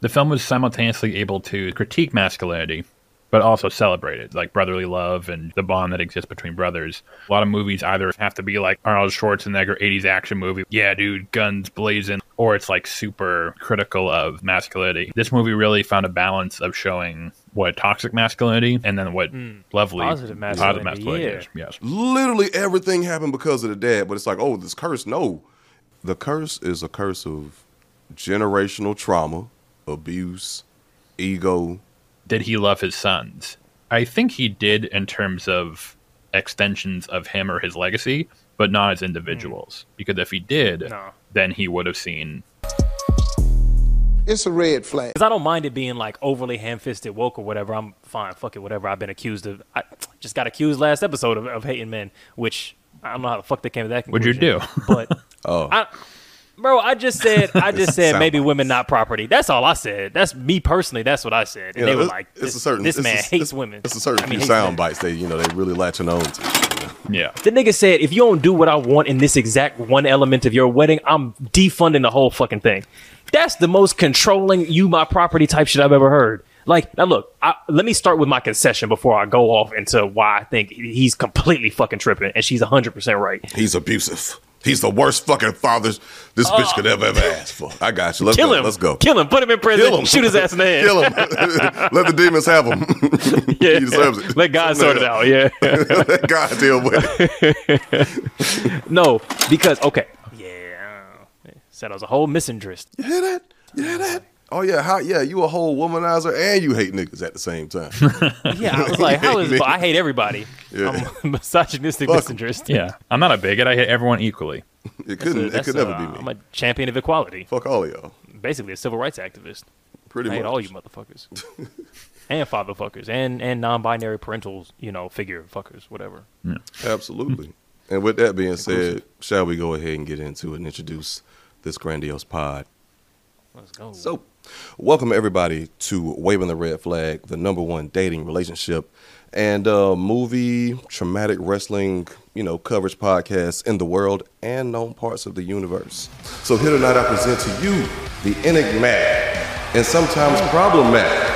The film was simultaneously able to critique masculinity, but also celebrate it, like brotherly love and the bond that exists between brothers. A lot of movies either have to be like Arnold Schwarzenegger 80s action movie, yeah, dude, guns blazing, or it's like super critical of masculinity. This movie really found a balance of showing what toxic masculinity and then what hmm. lovely Positive masculinity, yeah. is. Yes. Literally everything happened because of the dad, but it's like, oh, this curse. No. The curse is a curse of generational trauma, abuse, ego. Did he love his sons? I think he did in terms of extensions of him or his legacy, but not as individuals. Hmm. Because if he did. No. then he would have seen It's a red flag. Because I don't mind it being like overly ham-fisted woke or whatever. I'm fine. Fuck it, whatever. I've been accused of. I just got accused last episode of, of hating men, which I don't know how the fuck they came to that conclusion. What'd you do? But Oh. I, bro, I just said I just said maybe bites. women not property. That's all I said. That's me personally. That's what I said. And You they were it's- like, it's this, a certain this it's man a- hates it's- women. It's a certain I mean, few sound men. bites they, you know, they really latching on to. yeah. The nigga said, if you don't do what I want in this exact one element of your wedding, I'm defunding the whole fucking thing. That's the most controlling you my property type shit I've ever heard. Like, now look, I, let me start with my concession before I go off into why I think he's completely fucking tripping and she's 100% right. He's abusive. He's the worst fucking father this bitch could ever ever ask for. I got you. Let's Kill go. him. Let's go. Kill him. Put him in prison. Kill him. Shoot his ass in the head. Kill him. Let the demons have him. Yeah. he deserves it. Let God sort it out. Yeah. Let God deal with it. no, because, okay. Yeah. Said I was a whole misinterest. You hear that? You hear that? Oh yeah, how yeah, you a whole womanizer and you hate niggas at the same time. Yeah, I was like, how is hate. I hate everybody. Yeah. I'm a misogynistic Fuck 'em. misinterest. Yeah. I'm not a bigot. I hate everyone equally. It couldn't it That's could a- never be me. I'm a champion of equality. Fuck all of y'all. Basically, a civil rights activist. Pretty I hate much. all you motherfuckers. and father fuckers. And, and non binary parental, you know, figure fuckers, whatever. Absolutely. and with that being said, shall we go ahead and get into it and introduce this grandiose pod? Let's go. So, welcome everybody to Waving the Red Flag, the number one dating relationship and uh, movie traumatic wrestling, you know, coverage podcast in the world and known parts of the universe. So here tonight I present to you the enigmatic and sometimes problematic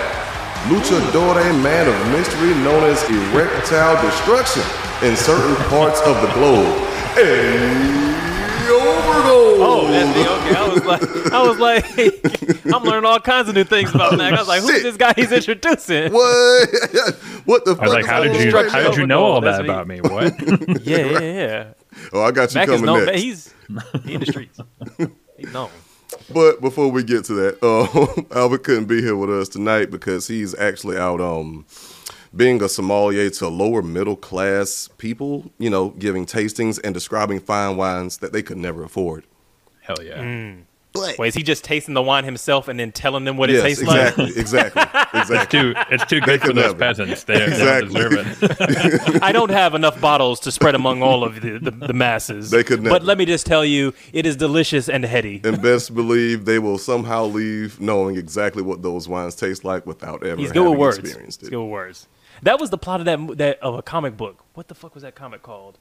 luchador man of mystery known as erectile destruction in certain parts of the globe. Overgold! Oh, that's the okay. I was like, I was like, I'm learning all kinds of new things about Mac. I was like, who's Shit. this guy he's introducing? What? what the I fuck? was like, how did you how did you know all that about me? What? Yeah, yeah, yeah. Oh, I got you Mac is coming known. next. He's he in the streets. He's known. But before we get to that, uh, Albert couldn't be here with us tonight because he's actually out um, being a sommelier to lower middle class people, you know, giving tastings and describing fine wines that they could never afford. Hell yeah. Mm. But Wait, is he just tasting the wine himself and then telling them what it tastes exactly, like? exactly, exactly. Too, it's too good for those never. peasants. They, Exactly. they don't deserve it. I don't have enough bottles to spread among all of the, the, the masses. They could But let me just tell you, it is delicious and heady. And best believe they will somehow leave knowing exactly what those wines taste like without ever He's good having with words. experienced He's it. good with words. That was the plot of that that of a comic book. What the fuck was that comic called?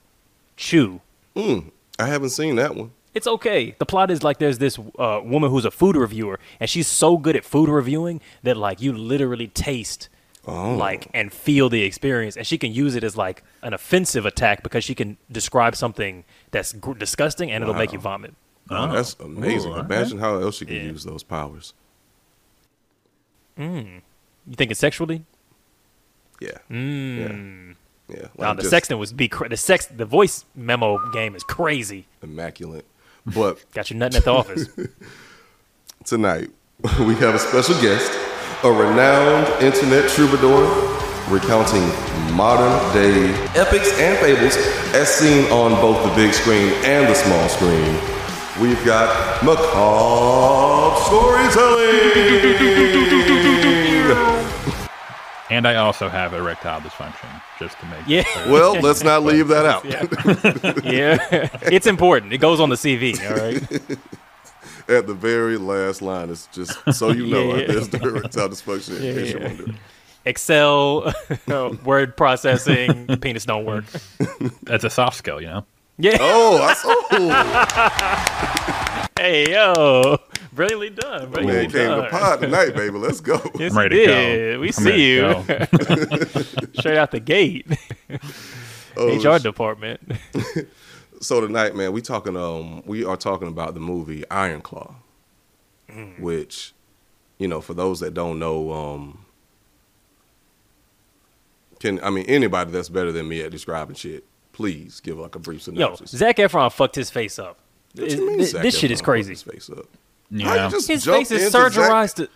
Chew. I haven't seen that one. It's okay. The plot is like there's this uh, woman who's a food reviewer, and she's so good at food reviewing that like you literally taste Oh. like and feel the experience, and she can use it as like an offensive attack because she can describe something that's gr- disgusting and it'll make you vomit. Oh, that's amazing. Ooh, all Imagine how else she can Yeah. use those powers. You think it's sexually? Yeah. Mm. Yeah. Yeah. Like the just sexting was be cra- the sex the voice memo game is crazy. immaculate. But Got you nutting at the office. tonight, we have a special guest, a renowned internet troubadour, recounting modern day epics and fables as seen on both the big screen and the small screen. We've got macabre storytelling. And I also have erectile dysfunction, just to make Yeah. clear. well, let's not leave that out. yeah, it's important. It goes on the CV. All right. At the very last line, it's just so you know Yeah. there's the erectile dysfunction in case you're Yeah. wondering. Excel, uh, word processing, penis don't work. That's a soft skill, you know. Yeah. Oh, I saw. Hey yo, brilliantly done. Man Brilliantly came to done. pod tonight, baby. Let's go. Yes, I'm ready he to did. go. We I'm see you to straight out the gate. Oh, HR sh- department. So tonight, man, we talking um we are talking about the movie Iron Claw, Mm. which, you know, for those that don't know, um can I mean anybody that's better than me at describing shit, please give like a brief synopsis. Yo, synopsis. Zac Efron fucked his face up. What you It- mean this Zac this shit Efron is fucked crazy. His. How Yeah. you just His jump face is into Zac- surgerized. to-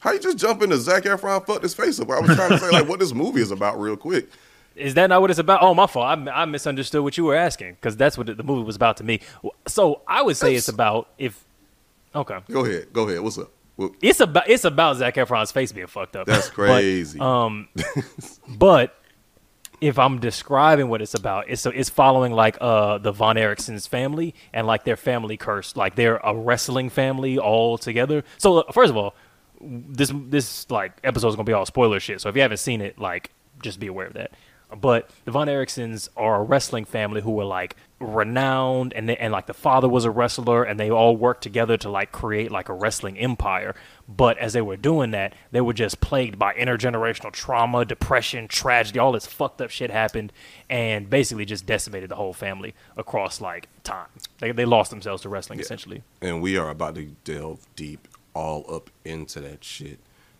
How you just jump into Zac Efron fucked his face up? I was trying to say like what this movie is about real quick. Is that not what it's about? Oh, my fault. I, I misunderstood what you were asking because that's what the, the movie was about to me. So I would say it's about if. Okay, Go ahead, go ahead. What's up? Well, it's about it's about Zac Efron's face being fucked up. that's But, crazy. um, but if I'm describing what it's about, it's it's following like uh the Von Erickson's family and like their family curse, like they're a wrestling family all together. So first of all, this this like episode is gonna be all spoiler shit. So if you haven't seen it, like just be aware of that. But the Von Ericksons are a wrestling family who were like renowned, and they, and like the father was a wrestler, and they all worked together to like create like a wrestling empire. But as they were doing that, they were just plagued by intergenerational trauma, depression, tragedy. All this fucked up shit happened, and basically just decimated the whole family across like time. They they lost themselves to wrestling essentially. and we are about to delve deep all up into that shit.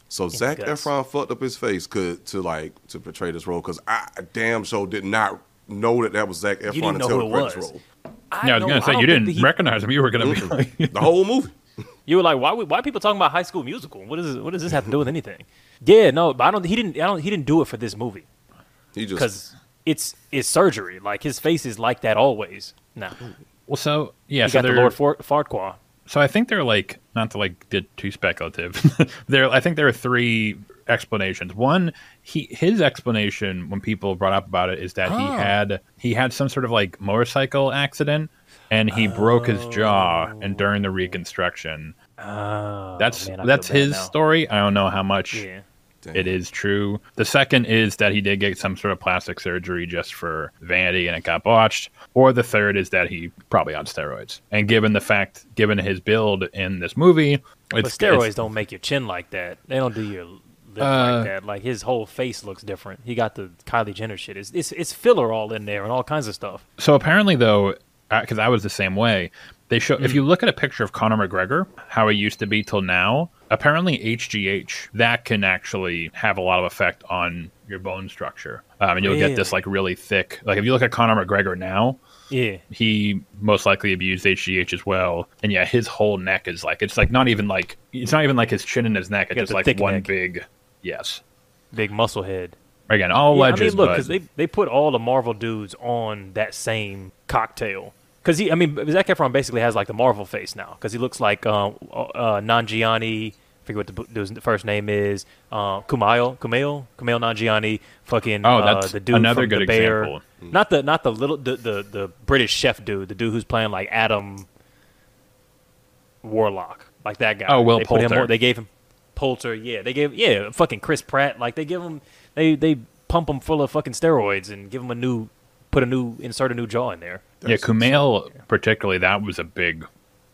So Zac guts. Efron fucked up his face could to like to portray this role because I damn sure did not know that that was Zac Efron until the it credits was. roll. Yeah, I was know- gonna say you didn't he- recognize him. You were gonna be like, The whole movie. You were like, why? Why are people talking about High School Musical? What is what does this have to do with anything? Yeah, no, but I don't. He didn't. I don't. He didn't do it for this movie He just because it's it's surgery. Like his face is like that always. Now well, so yeah, he so got the they're- Lord Fart- Farquaad. So I think they're like not to like get too speculative. there, I think there are three explanations. One, he his explanation when people brought up about it is that he Oh. had he had some sort of like motorcycle accident and he broke his jaw and during the oh. reconstruction. Oh, That's man, that's his now. story. I don't know how much Yeah. it is true. The second is that he did get some sort of plastic surgery just for vanity and it got botched. Or the third is that he probably on steroids. And given the fact, given his build in this movie, But it's, steroids it's- don't make your chin like that. They don't do your lip Uh, like that. Like his whole face looks different. He got the Kylie Jenner shit. It's it's, it's filler all in there and all kinds of stuff. So apparently, though, because I was the same way, they show Hmm. if you look at a picture of Conor McGregor, how he used to be till now. Apparently, HGH that can actually have a lot of effect on your bone structure, um, and you'll get this like really thick. Like if you look at Conor McGregor now, Yeah. he most likely abused HGH as well. And yeah, his whole neck is like it's like not even like it's not even like his chin and his neck. It's just like one neck. big yes. Big muscle head. Again, all Yeah, I mean, look, but because they they put all the Marvel dudes on that same cocktail. Because he, I mean, Zac Efron basically has like the Marvel face now. Because he looks like um, uh, Nanjiani. I forget what the dude's first name is. Uh, Kumail, Kumail, Kumail Nanjiani. Fucking Oh, uh, that's the dude another good the Bear. example. Not the not the little the, the the British chef dude. The dude who's playing like Adam Warlock, like that guy. Oh, Will they put him Poulter. They gave him Poulter. Yeah, they gave yeah fucking Chris Pratt. Like they give him they they pump him full of fucking steroids and give him a new put a new insert a new jaw in there. yeah, Kumail particularly that was a big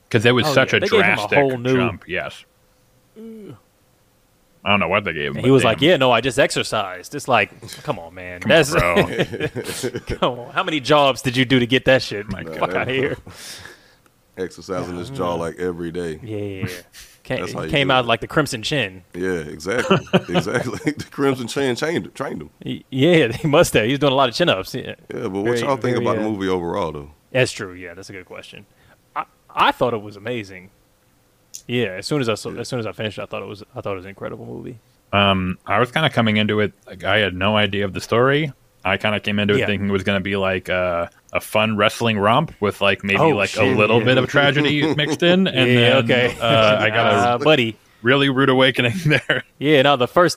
because it was Oh, such yeah, a they gave him a drastic whole new- jump. Yes, I don't know what they gave him. And he was damn. like, "Yeah, no, I just exercised." It's like, come on, man. That's bro. come on. How many jobs did you do to get that shit? My Fuck God. out of here. exercising his jaw like every day. Yeah. Came, That's came out it. like the Crimson Chin. Yeah, exactly, exactly. the Crimson Chin chained, trained him. Yeah, he must have. He was doing a lot of chin ups. Yeah. Yeah, but what Very- y'all think very, about uh, the movie overall, though? That's true. Yeah, that's a good question. I I thought it was amazing. Yeah, as soon as I saw, as soon as I finished, I thought it was I thought it was an incredible movie. Um, I was kind of coming into it like I had no idea of the story. I kind of came into it Yeah. thinking it was going to be like uh, a fun wrestling romp with like maybe Oh, like shit, a little yeah. bit of tragedy mixed in, and yeah, then okay. uh, I got a uh, buddy. really rude awakening there. Yeah, no, the first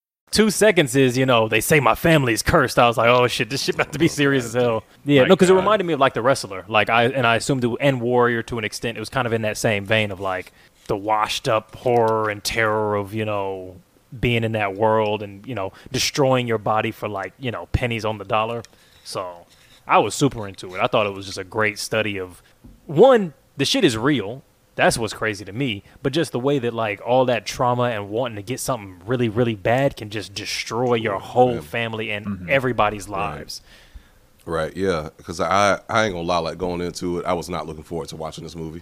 Two seconds is, you know, they say my family's cursed. I was like, oh shit, this shit about to be oh, serious as hell. Yeah, My no, because it God. reminded me of like the wrestler, like I and I assumed it and Warrior to an extent. It was kind of in that same vein of like the washed up horror and terror of you know being in that world and you know destroying your body for like you know pennies on the dollar. So I was super into it. I thought it was just a great study of one, the shit is real. That's what's crazy to me. But just the way that like all that trauma and wanting to get something really, really bad can just destroy your whole family and mm-hmm. everybody's lives. Right, yeah. Because I, I ain't gonna lie, like going into it, I was not looking forward to watching this movie.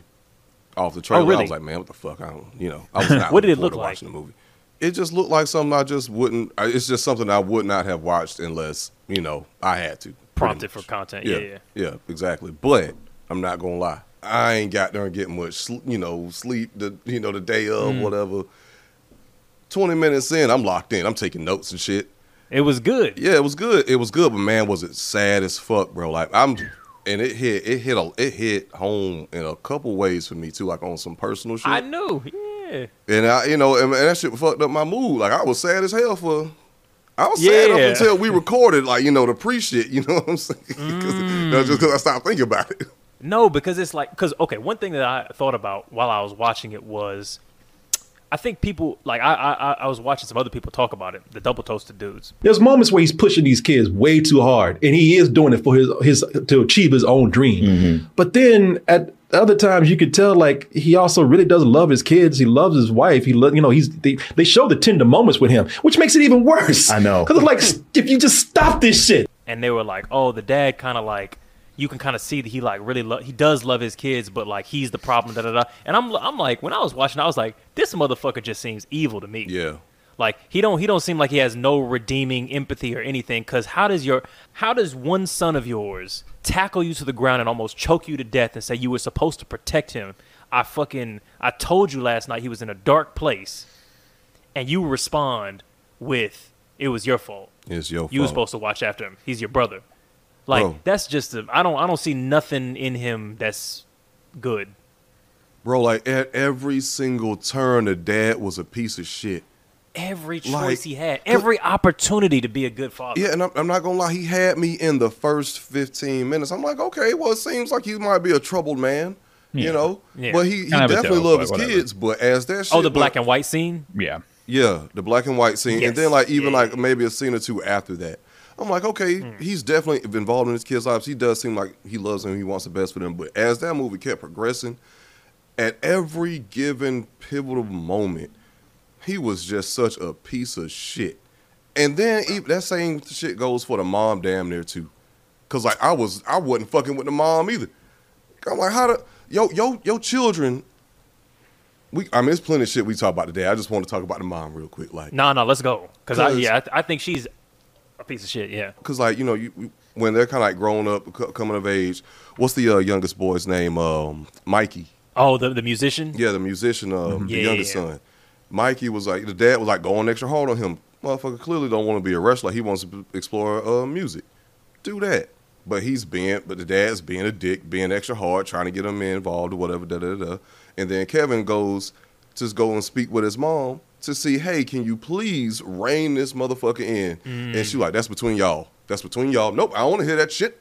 Off the trailer, I Oh, really? was like, man, what the fuck? I don't, you know, I was not. What did it look to like? Watching the movie, it just looked like something I just wouldn't. It's just something I would not have watched unless you know I had to. pretty Prompted for content. Yeah, Yeah, yeah. yeah, exactly. But I'm not gonna lie, I ain't got there and get much, you know, sleep. The you know the day of Mm. whatever. Twenty minutes in, I'm locked in. I'm taking notes and shit. It was good. Yeah, it was good. It was good, but man, was it sad as fuck, bro. Like I'm, and it hit, it hit, a, it hit home in a couple ways for me too, like on some personal shit. I knew. Yeah. and I, you know, and, and that shit fucked up my mood. Like I was sad as hell for. I was sad up until we recorded, like you know, the pre shit. You know what I'm saying? 'Cause- no, just because I stopped thinking about it. No, because it's like because okay, one thing that I thought about while I was watching it was, I think people like I I, I was watching some other people talk about it, the double toasted dudes. There's moments where he's pushing these kids way too hard, and he is doing it for his his to achieve his own dream. Mm-hmm. But then at other times, you could tell like he also really does love his kids. He loves his wife. He lo- you know he's they, they show the tender moments with him, which makes it even worse. I know. because it's like if you just stop this shit. and they were like, "Oh, the dad kind of like you can kind of see that he like really lo- he does love his kids, but like he's the problem." Da da da. And I'm I'm like, when I was watching, I was like, this motherfucker just seems evil to me. Yeah, Like he don't he don't seem like he has no redeeming empathy or anything. Cause how does your how does one son of yours tackle you to the ground and almost choke you to death and say you were supposed to protect him? I fucking I told you last night he was in a dark place, and you respond with it was your fault. it's your fault. You were supposed to watch after him. He's your brother. Like Bro. that's just a, I don't I don't see nothing in him that's good. bro. Like at every single turn, the dad was a piece of shit. Every choice Like- he had, every opportunity to be a good father. Yeah, and I'm, I'm not gonna lie, he had me in the first 15 minutes. I'm like, okay, well, it seems like he might be a troubled man, you know, Yeah. but he, he Kind of a definitely dope, loves his whatever. kids. But as that oh, shit, Oh, the black went- and white scene. Yeah. yeah, the black and white scene, Yes. and then like even Yeah. like maybe a scene or two after that. I'm like, okay, Hmm. he's definitely involved in his kids' lives. He does seem like he loves them. He wants the best for them. But as that movie kept progressing, at every given pivotal moment, he was just such a piece of shit. And then even, that same shit goes for the mom damn near too. Cause like I was I wasn't fucking with the mom either. I'm like, how the yo yo yo children. We I mean, there's plenty of shit we talk about today. I just want to talk about the mom real quick, like, No, no, let's go. Cause, I, 'Cause- yeah, I, th- I think she's a piece of shit. Yeah. cause like you know you when they're kind of like grown up, c- coming of age. What's the uh, youngest boy's name? Um, Mikey. Oh, the the musician. Yeah, the musician, um, the Yeah, youngest yeah, son. Mikey was like the dad was like going extra hard on him. Motherfucker clearly don't want to be a wrestler. He wants to explore uh, music. Do that. But he's being, but the dad's being a dick, being extra hard, trying to get him involved or whatever. Da da da. da. And then Kevin goes to go and speak with his mom to see, hey, can you please rein this motherfucker in? Mm. And she like, that's between y'all. That's between y'all. Nope, I don't want to hear that shit.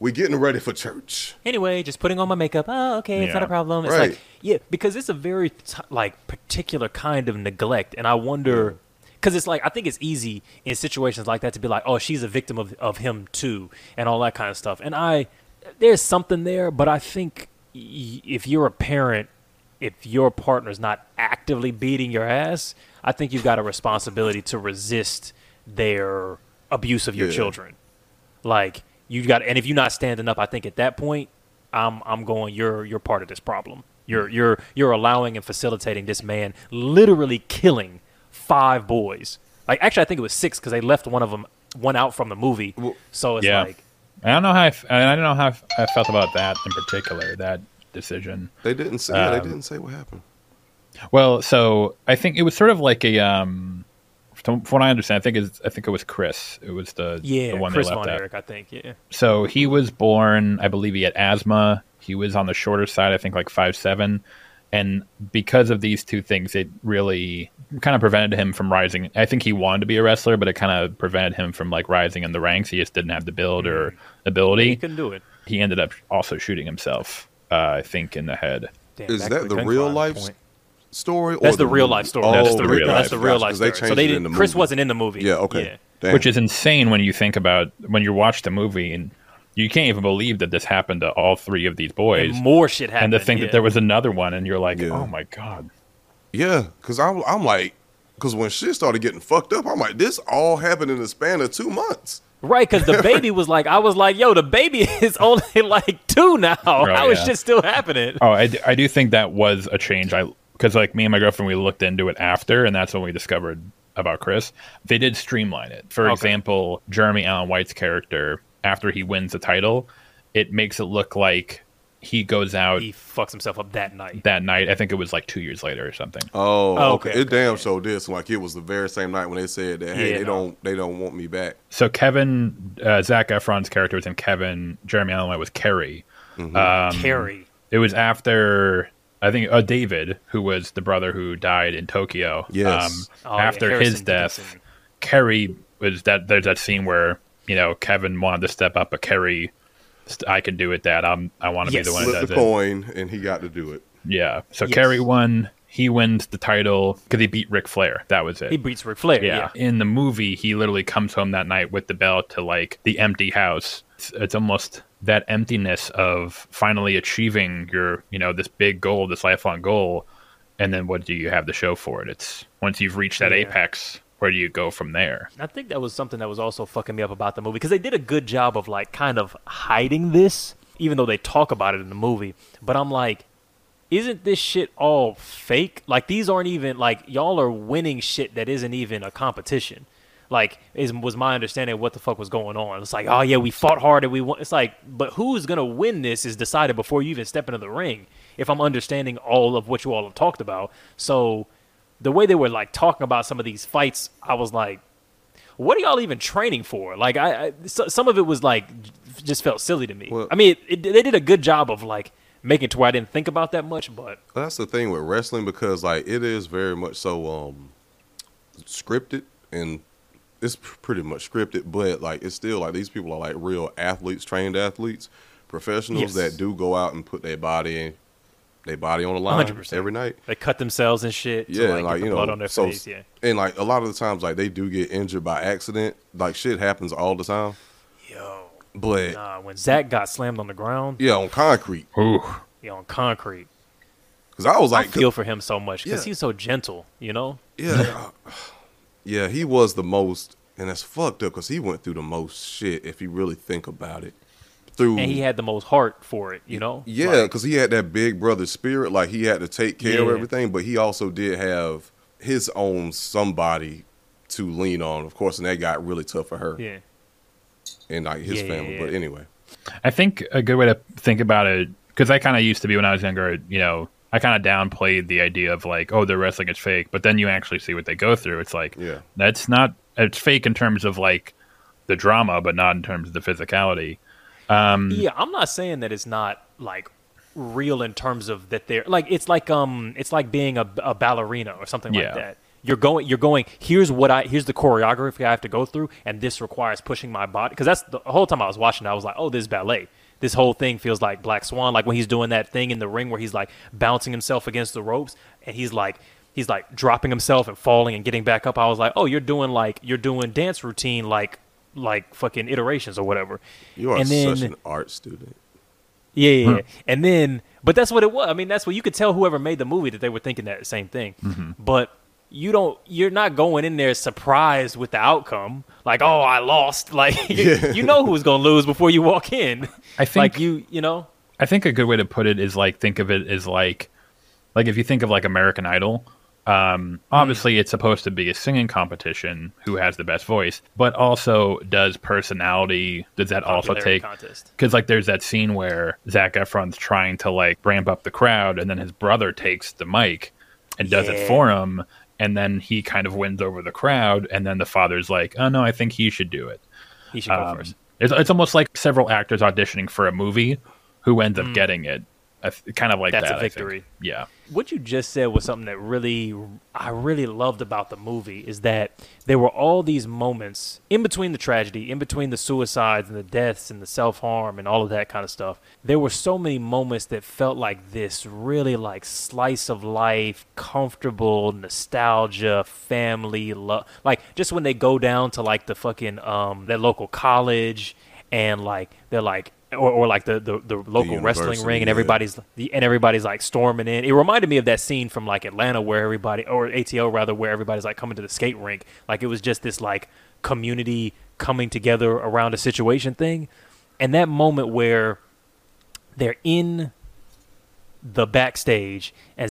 We getting ready for church. Anyway, just putting on my makeup. Oh, okay, it's not a problem. It's Right. like yeah, because it's a very t- like particular kind of neglect, and I wonder because it's like I think it's easy in situations like that to be like, oh, she's a victim of of him too, and all that kind of stuff. And I there's something there, but I think y- if you're a parent, if your partner's not actively beating your ass, I think you've got a responsibility to resist their abuse of your Yeah. children. Like you've got, and if you're not standing up, I think at that point, I'm I'm going. You're you're part of this problem. You're you're you're allowing and facilitating this man literally killing five boys Like actually, I think it was six because they left one of them one out from the movie. so it's Yeah. like I don't know how I, f- I don't know how I f- I felt about that in particular. That decision. They didn't say. yeah, they Um, didn't say what happened. Well, so I think it was sort of like a um, from from what I understand, I think is I think it was Chris. It was the yeah, the one Chris they left Von out. Erich, I think. Yeah, So he was born, I believe he had asthma. He was on the shorter side, I think like five seven, and because of these two things, it really kind of prevented him from rising. I think he wanted to be a wrestler, but it kind of prevented him from like rising in the ranks. He just didn't have the build or he ability. couldn't do it. He ended up also shooting himself, uh, I think, in the head. Damn, Is back that the real life point. Story. Or That's the real movie? life story. Oh, That's the real life. That's the real gotcha, life 'cause story. They so changed they didn't. the Chris wasn't in the movie. Yeah. Okay. Yeah. Which is insane when you think about when you watch the movie and you can't even believe that this happened to all three of these boys. And more shit happened. and to think yeah. that there was another one, and you're like, Yeah. oh my god. Yeah, because I'm, I'm like, because when shit started getting fucked up, I'm like, this all happened in the span of two months. Right, because the baby was like, I was like, yo, the baby is only like two now. How is yeah. shit still happening? Oh, I, d- I do think that was a change. I because like me and my girlfriend, we looked into it after, and that's when we discovered about Chris. They did streamline it. For Okay. example, Jeremy Allen White's character, after he wins the title, it makes it look like he goes out He fucks himself up that night. that night. I think it was like two years later or something. Oh, Oh, okay. okay, It damn sure did. So like it was the very same night when they said that, hey, Yeah, they no. don't, they don't want me back. So Kevin, uh, Zac Efron's character was in Kevin. Jeremy Allen White was Kerry. Mm-hmm. Um, Kerry. It was after I think uh, David, who was the brother who died in Tokyo. Yes. Oh, after Harrison his death, Dickinson. Kerry was that. There's that scene where you know Kevin wanted to step up, but Kerry, st- I can do it. That I'm. I want to Yes. be the one Flip that the does it. coin, and he got to do it. Yeah. So Yes. Kerry won. He wins the title because he beat Ric Flair. That was it. He beats Ric Flair. Yeah. Yeah. In the movie, he literally comes home that night with the belt to like the empty house. It's, it's almost that emptiness of finally achieving your, you know, this big goal, this lifelong goal. And then what do you have to show for it? It's once you've reached that Yeah. apex, where do you go from there? I think that was something that was also fucking me up about the movie because they did a good job of like kind of hiding this, even though they talk about it in the movie. But I'm like, isn't this shit all fake? Like these aren't even like y'all are winning shit that isn't even a competition. Like is was my understanding of what the fuck was going on. It's like, oh yeah, we fought hard and we won. It's like, but who's gonna win this is decided before you even step into the ring. If I'm understanding all of what you all have talked about, so the way they were like talking about some of these fights, I was like, what are y'all even training for? Like, I, I so, some of it was like just felt silly to me. Well- I mean, it, they did a good job of like making it to where I didn't think about that much, but That's the thing with wrestling because like it is very much so um scripted and it's pretty much scripted, but like it's still like these people are like real athletes, trained athletes, professionals Yes. that do go out and put their body in their body on the line 100%. every night. they cut themselves and shit. Yeah, to, like, and, like get the you know, blood on their so face. Yeah, and like a lot of the times, like they do get injured by accident. Like shit happens all the time. yo, But nah, when Zac got slammed on the ground, yeah, on concrete, Ooh. yeah, on concrete, because I was I like, feel for him so much because Yeah. he's so gentle. You know, Yeah, yeah, he was the most, and that's fucked up because he went through the most shit. If you really think about it, through and he had the most heart for it. You know, yeah, Like, because he had that big brother spirit. Like he had to take care of everything, but he also did have his own somebody to lean on, of course, and that got really tough for her yeah, and like his Yeah, yeah, family. yeah. But anyway, I think a good way to think about it, because I kind of used to be when I was younger, you know, I kind of downplayed the idea of like, oh, their wrestling is fake. But then you actually see what they go through. It's like, Yeah. that's not, it's fake in terms of like the drama, but not in terms of the physicality. Um, Yeah, I'm not saying that it's not like real in terms of that they're like it's like um it's like being a, a ballerina or something Yeah. like that. You're going you're going here's what I here's the choreography I have to go through and this requires pushing my body because that's the whole time I was watching it, I was like, "Oh, this is ballet." This whole thing feels like Black Swan like when he's doing that thing in the ring where he's like bouncing himself against the ropes and he's like he's like dropping himself and falling and getting back up. I was like, "Oh, you're doing like you're doing dance routine like like fucking iterations or whatever." you are and then, such an art student. yeah, yeah, hmm. yeah. And then, but that's what it was. I mean, that's what you could tell whoever made the movie that they were thinking that same thing. Mm-hmm. But you don't, you're not going in there surprised with the outcome. Like, oh, I lost. Like, you, you know who's going to lose before you walk in. I think- like you, you know, I think a good way to put it is like think of it as like like if you think of like American Idol, Um, obviously, it's supposed to be a singing competition. Who has the best voice? But also, does personality does that also Popularity take? contest. Because like, there's that scene where Zac Efron's trying to like ramp up the crowd, and then his brother takes the mic and does it Yeah. for him, and then he kind of wins over the crowd, and then the father's like, "Oh no, I think he should do it." He should go Um, first. It's, it's almost like several actors auditioning for a movie who ends up getting it. I th- kind of like. That's that. a I think. victory. Yeah. What you just said was something that really I really loved about the movie is that there were all these moments in between the tragedy, in between the suicides and the deaths and the self-harm and all of that kind of stuff. There were so many moments that felt like this really like slice of life, comfortable nostalgia, family love. Like just when they go down to like the fucking um that local college and like they're like or, or like the, the, the local wrestling ring and everybody's and everybody's like storming in. It reminded me of that scene from like Atlanta where everybody or ATL rather where everybody's like coming to the skate rink. Like it was just this like community coming together around a situation thing. And that moment where they're in the backstage and Hey,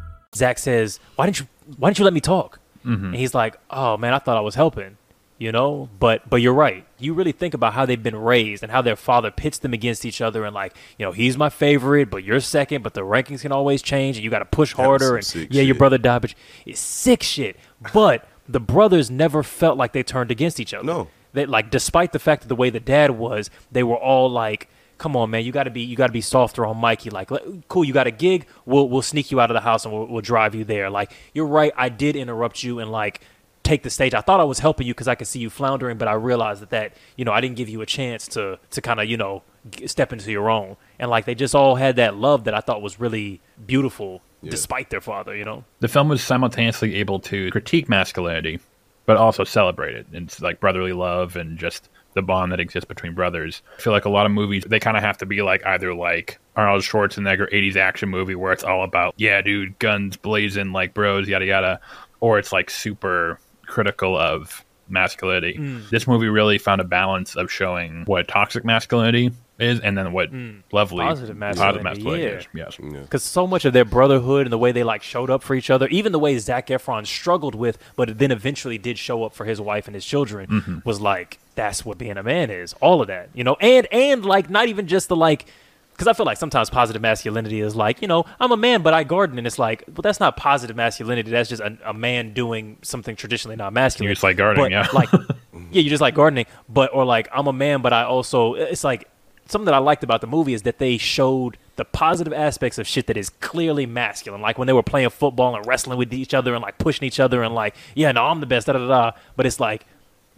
Zac says, "Why didn't you? Why didn't you let me talk?" And he's like, "Oh man, I thought I was helping." You know, but but you're right. You really think about how they've been raised and how their father pits them against each other, and like, you know, he's my favorite, but you're second. But the rankings can always change, and you got to push harder. And yeah, your brother died, but it's sick shit. But the brothers never felt like they turned against each other. No. They like, despite the fact that the way the dad was, they were all like, "Come on, man, you got to be, you got to be softer on Mikey." Like, cool, you got a gig, we'll we'll sneak you out of the house and we'll, we'll drive you there. Like, you're right, I did interrupt you and like take the stage. I thought I was helping you because I could see you floundering, but I realized that that you know I didn't give you a chance to to kind of you know step into your own. And like they just all had that love that I thought was really beautiful, despite their father. You know. The film was simultaneously able to critique masculinity, but also celebrate it. It's like brotherly love and just the bond that exists between brothers. I feel like a lot of movies they kind of have to be like either like Arnold Schwarzenegger 80s action movie where it's all about yeah, dude, guns blazing like bros, yada yada, or it's like super critical of masculinity. This movie really found a balance of showing what toxic masculinity is and then what lovely Positive masculinity, yeah. is. Yes. because so much of their brotherhood and the way they like showed up for each other, even the way Zac Efron struggled with, but then eventually did show up for his wife and his children, Mm-hmm. was like that's what being a man is. All of that, you know, and and like not even just the like. Because I feel like sometimes positive masculinity is like, you know, I'm a man, but I garden, and it's like, well, that's not positive masculinity. That's just a, a man doing something traditionally not masculine. You just like gardening, But, yeah. Like, yeah, you just like gardening, but or like I'm a man, but I also it's like something that I liked about the movie is that they showed the positive aspects of shit that is clearly masculine. Like when they were playing football and wrestling with each other and like pushing each other and like, yeah, no, I'm the best, da da da. But it's like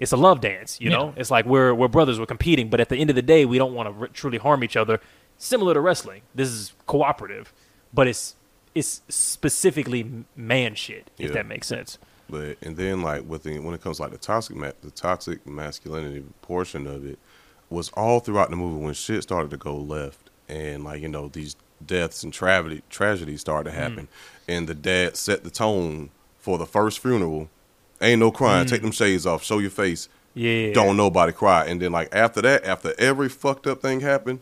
it's a love dance, you know. It's like we're we're brothers, we're competing, but at the end of the day, we don't want to r- truly harm each other. Similar to wrestling, this is cooperative, but it's it's specifically man shit, if Yeah. that makes sense. But and then like with the, when it comes to, like the toxic ma- the toxic masculinity portion of it was all throughout the movie when shit started to go left and like you know these deaths and tragedy tragedies started to mm. happen and the dad set the tone for the first funeral. Ain't no crying. Take them shades off. Show your face. Yeah. Don't nobody cry. And then like after that, after every fucked up thing happened,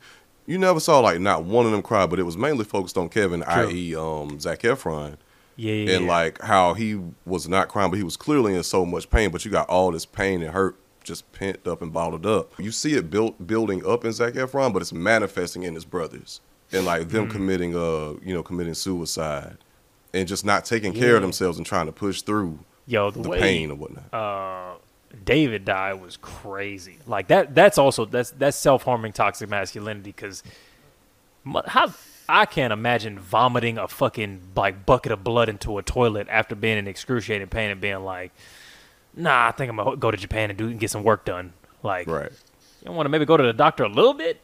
you never saw like not one of them cry, but it was mainly focused on Kevin, i.e. um Zac Efron Yeah, yeah, and like how he was not crying, but he was clearly in so much pain. But you got all this pain and hurt just pent up and bottled up. You see it built building up in Zac Efron, but it's manifesting in his brothers and like them Mm. committing uh you know committing suicide and just not taking care of themselves and trying to push through Yo, the, the way pain or whatnot. uh, David died was crazy. Like that. That's also that's that's self harming toxic masculinity. Because how I can't imagine vomiting a fucking like bucket of blood into a toilet after being in excruciating pain and being like, Nah, I think I'm gonna go to Japan and do and get some work done. Like, right. you want to maybe go to the doctor a little bit?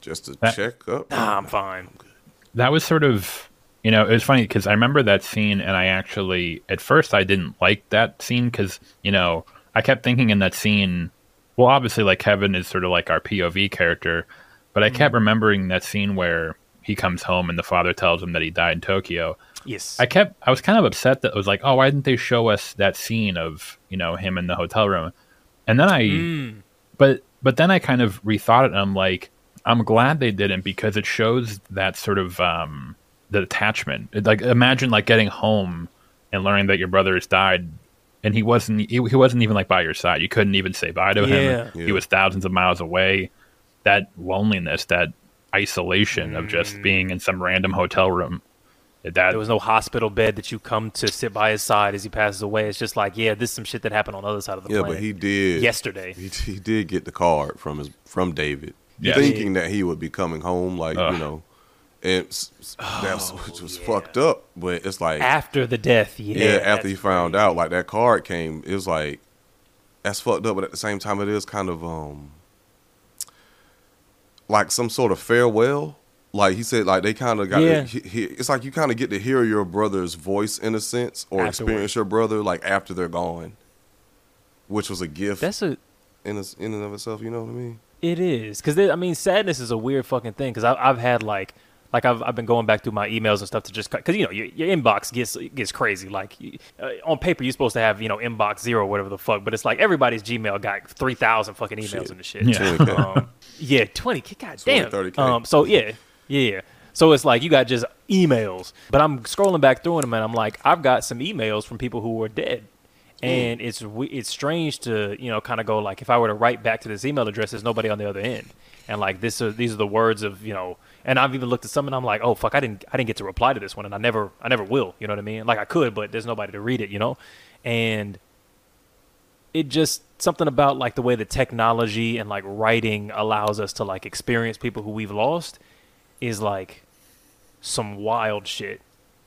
Just to That- check up. Nah, I'm fine. that was sort of You know, it was funny because I remember that scene, and I actually, at first, I didn't like that scene because, you know, I kept thinking in that scene, well, obviously, like Kevin is sort of like our POV character, but I kept remembering that scene where he comes home and the father tells him that he died in Tokyo. Yes. I kept, I was kind of upset that it was like, oh, why didn't they show us that scene of, you know, him in the hotel room? And then I, but, but then I kind of rethought it and I'm like, I'm glad they didn't because it shows that sort of, um, the attachment. It, like imagine like getting home and learning that your brother has died, and he wasn't he, he wasn't even like by your side. You couldn't even say bye to Yeah. him. He was thousands of miles away. That loneliness, that isolation of just mm. being in some random hotel room. That there was no hospital bed that you come to sit by his side as he passes away. It's just like, yeah, this is some shit that happened on the other side of the Yeah, planet. but he did yesterday. He, he did get the card from his from David, Yeah. thinking that he would be coming home, like Ugh. you know, and s- s- that's which was fucked up. But it's like after the death, yeah. yeah, after that's he found out, like that card came, it was like that's fucked up. But at the same time, it is kind of um like some sort of farewell. Like he said, like they kind of got. Yeah. he, he, it's like you kind of get to hear your brother's voice in a sense, or Afterward. experience your brother like after they're gone, which was a gift That's a in its, in and of itself. You know what I mean? It is because I mean, sadness is a weird fucking thing. Because I've I've had like like I've I've been going back through my emails and stuff to just because you know your, your inbox gets gets crazy. Like uh, on paper, you're supposed to have you know inbox zero or whatever the fuck, but it's like everybody's Gmail got three thousand fucking emails Shit. in the shit. Yeah. 20K. Um, yeah, twenty. God damn. 20, 30K. Um, so yeah, yeah. yeah. So it's like you got just emails, but I'm scrolling back through them and I'm like, I've got some emails from people who were dead, and it's it's strange to you know kind of go like if I were to write back to this email address, there's nobody on the other end, and like this are these are the words of you know, and I've even looked at some and I'm like, oh fuck, I didn't I didn't get to reply to this one, and I never I never will, you know what I mean? Like I could, but there's nobody to read it, you know, and it just something about like the way the technology and like writing allows us to like experience people who we've lost is like some wild shit.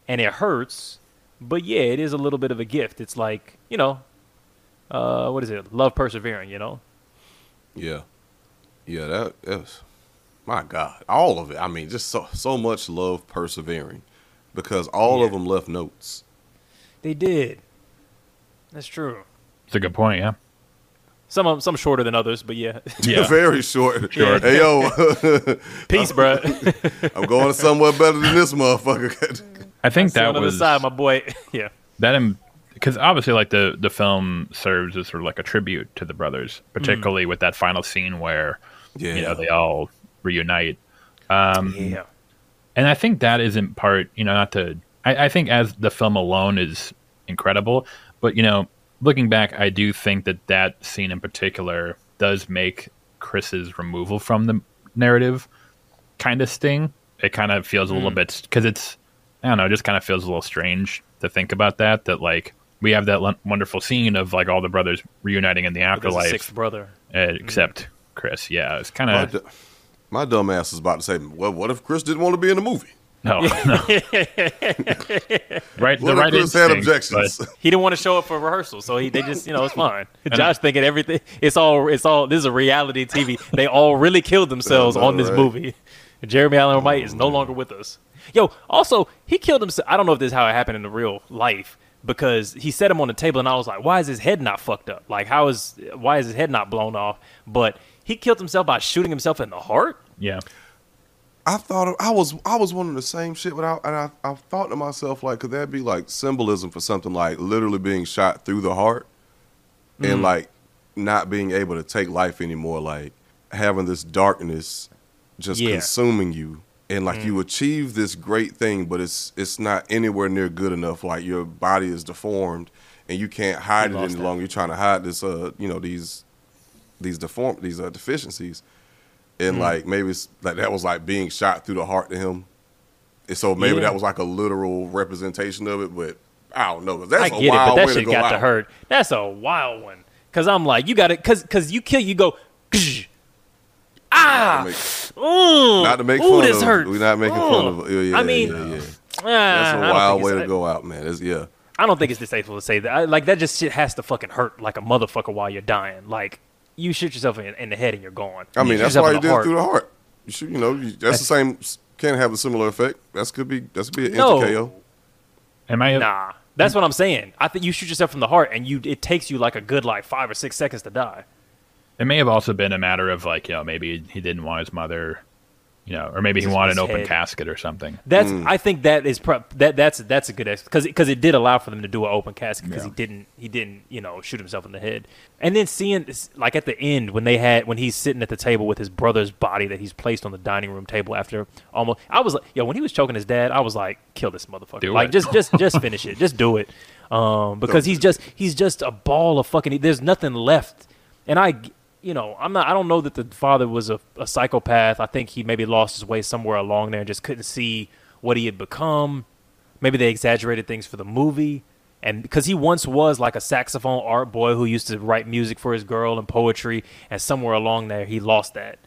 And it hurts but yeah it is a little bit of a gift. It's like you know uh what is it? Love persevering you know? Yeah, yeah. That that's my God, all of it. I mean, just so so much love, persevering, because all of them left notes. they did that's true It's a good point. Yeah. some of some shorter than others but yeah Yeah. very short. Sure. Hey yo, peace bro I'm going somewhere better than this motherfucker. I think that that on the was side my boy yeah that because obviously like the the film serves as sort of like a tribute to the brothers particularly with that final scene where yeah, you know they all reunite. Um, yeah. and i think that isn't part you know not to I, I think as the film alone is incredible but you know looking back i do think that that scene in particular does make chris's removal from the narrative kind of sting. It kind of feels a little bit because it's i don't know it just kind of feels a little strange to think about that that like we have that l- wonderful scene of like all the brothers reuniting in the But there's afterlife. sixth brother. Uh, except chris yeah it's kind of du- my dumb ass is about to say, well, what if Chris didn't want to be in the movie? no, no. right the What if right Chris had objections? he didn't want to show up for rehearsal, so he they just you know it's fine. Josh thinking everything it's all it's all this is a reality TV. They all really killed themselves on this right? movie. Jeremy Allen White is no longer with us. Yo, also he killed himself. I don't know if this is how it happened in the real life because he set him on the table and I was like, why is his head not fucked up? Like how is why is his head not blown off? But he killed himself by shooting himself in the heart. yeah I thought I was I was wondering the same shit, but I and I, I thought to myself like, could that be like symbolism for something like literally being shot through the heart Mm. and like not being able to take life anymore, like having this darkness just Yeah. Mm. consuming you, and like you achieve this great thing, but it's it's not anywhere near good enough. Like your body is deformed, and you can't hide He it any that. longer. You're trying to hide this, uh, you know, these these deform these uh, deficiencies and Mm. like maybe it's like that was like being shot through the heart to him and so maybe Yeah. that was like a literal representation of it but i don't know 'cause that's I a get it, wild but that to shit go got out to hurt. That's a wild one. Cause I'm like, you got to cause cause you kill, you go. "Ksh." Ah, Not to make, mm, not to make ooh, fun this of hurts. we're not making Mm. fun of yeah, yeah, I mean, yeah, yeah. ah, that's a wild way to go out man it's, yeah I don't think it's distasteful to say that. I, like that just shit has to fucking hurt like a motherfucker while you're dying. Like you shoot yourself in, in the head and you're gone. i mean shoot that's yourself why you the did it through the heart you should you know you, that's the same Can't have a similar effect. That's could be that's could be an No. KO. Am I? Nah, that's what I'm saying. I think you shoot yourself from the heart, and you it takes you like a good like five or six seconds to die. It may have also been a matter of like you know maybe he didn't want his mother, you know, or maybe he wanted an open head. casket or something. That's Mm. I think that is pro- that that's that's a good because because it did allow for them to do an open casket because he didn't he didn't you know shoot himself in the head and then seeing this, like at the end when they had when he's sitting at the table with his brother's body that he's placed on the dining room table after almost I was like yo when he was choking his dad I was like kill this motherfucker Do like it. just just just finish it just do it um because he's just he's just a ball of fucking there's nothing left and I you know, I'm not. I don't know that the father was a, a psychopath. I think he maybe lost his way somewhere along there and just couldn't see what he had become. Maybe they exaggerated things for the movie, and because he once was like a saxophone art boy who used to write music for his girl and poetry, and somewhere along there he lost that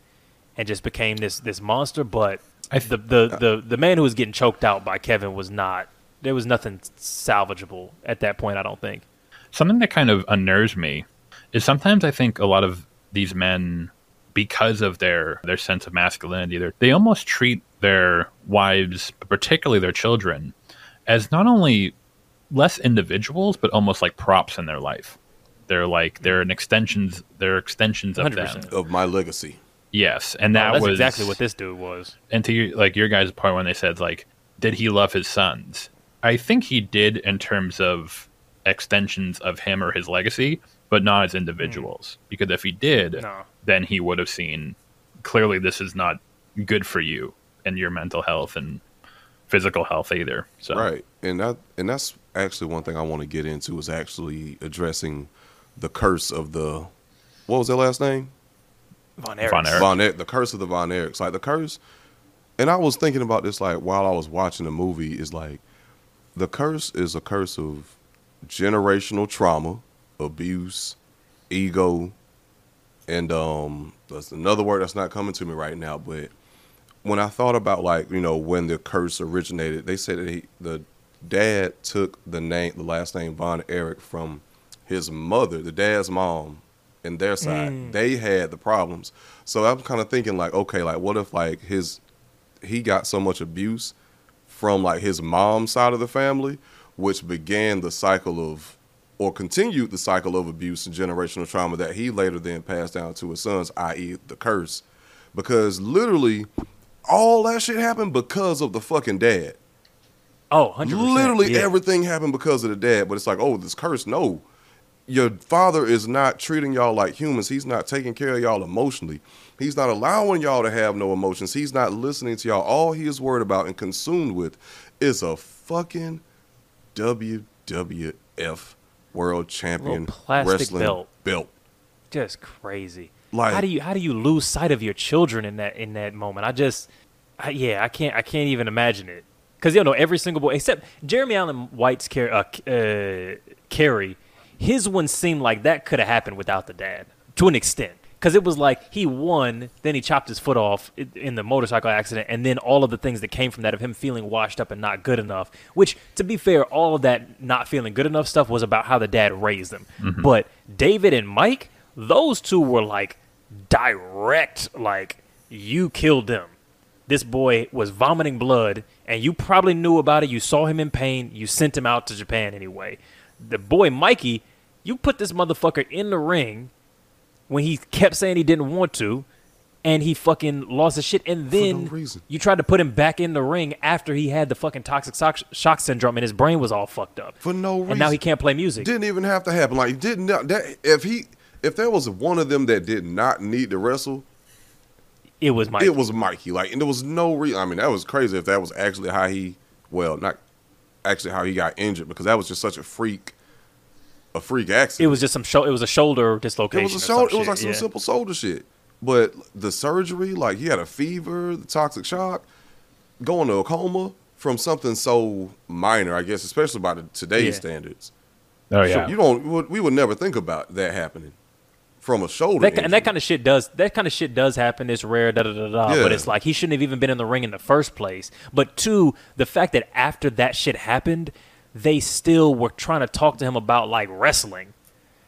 and just became this this monster. But I the, th- the the the man who was getting choked out by Kevin was not. There was nothing salvageable at that point. I don't think. Something that kind of unnerves me is sometimes I think a lot of these men, because of their their sense of masculinity, they they almost treat their wives, particularly their children, as not only less individuals but almost like props in their life. They're like they're an extensions. They're extensions of 100%. Of my legacy. Yes, and Oh, that that's was exactly what this dude was. and to your, like your guys' point when they said like, did he love his sons? I think he did in terms of extensions of him or his legacy, but not as hmm. individuals. Because if he did, No. then he would have seen clearly this is not good for you and your mental health and physical health either. So Right. And that and that's actually one thing I want to get into is actually addressing the curse of the what was their last name? Von Von Erichs. Von Erich, the curse of the Von Erichs. Like the curse and I was thinking about this like while I was watching the movie is like the curse is a curse of generational trauma, abuse, ego, and um that's another word that's not coming to me right now, but when I thought about like, you know, when the curse originated, they said that he the dad took the name the last name Von Erich from his mother, the dad's mom, and their side. They had the problems. So I'm kind of thinking like, okay, like what if like his he got so much abuse from like his mom's side of the family, which began the cycle of or continued the cycle of abuse and generational trauma that he later then passed down to his sons, i.e. the curse. Because literally all that shit happened because of the fucking dad. Oh, 100%. Literally yeah. everything happened because of the dad, but it's like, oh, this curse. No. Your father is not treating y'all like humans. He's not taking care of y'all emotionally. He's not allowing y'all to have no emotions. He's not listening to y'all. All he is worried about and consumed with is a fucking WWF World Champion Wrestling belt. belt. just crazy. Like- how do you how do you lose sight of your children in that in that moment? I just, I, yeah, I can't I can't even imagine it. Because you know every single boy except Jeremy Allen White's car- uh, uh, Kerry, his one seemed like that could have happened without the dad to an extent. Because it was like he won, then he chopped his foot off in the motorcycle accident, and then all of the things that came from that of him feeling washed up and not good enough. Which, to be fair, all of that not feeling good enough stuff was about how the dad raised them. Mm-hmm. But David and Mike, those two were like direct, like you killed them. This boy was vomiting blood, and you probably knew about it. You saw him in pain. You sent him out to Japan anyway. The boy Mikey, you put this motherfucker in the ring when he kept saying he didn't want to, and he fucking lost his shit. And then reason. you tried to put him back in the ring after he had the fucking toxic shock, shock syndrome and his brain was all fucked up. For no reason. And now he can't play music. Didn't even have to happen. Like didn't that if he if there was one of them that did not need to wrestle, it was Mikey. it was Mikey. Like, and there was no reason. I mean, that was crazy if that was actually how he, well, not actually how he got injured because that was just such a freak, a freak accident. It was just some show. It was a shoulder dislocation. It was a shoulder. It was shit, like some yeah. simple shoulder shit. But the surgery, like he had a fever, the toxic shock, going to a coma from something so minor, I guess, especially by the, today's Yeah. standards. Oh yeah. You don't. we would- never think about that happening from a shoulder. That, and that kind of shit does that kind of shit does happen. It's rare, da da da da. Yeah. But it's like he shouldn't have even been in the ring in the first place. But two, the fact that after that shit happened, they still were trying to talk to him about like wrestling.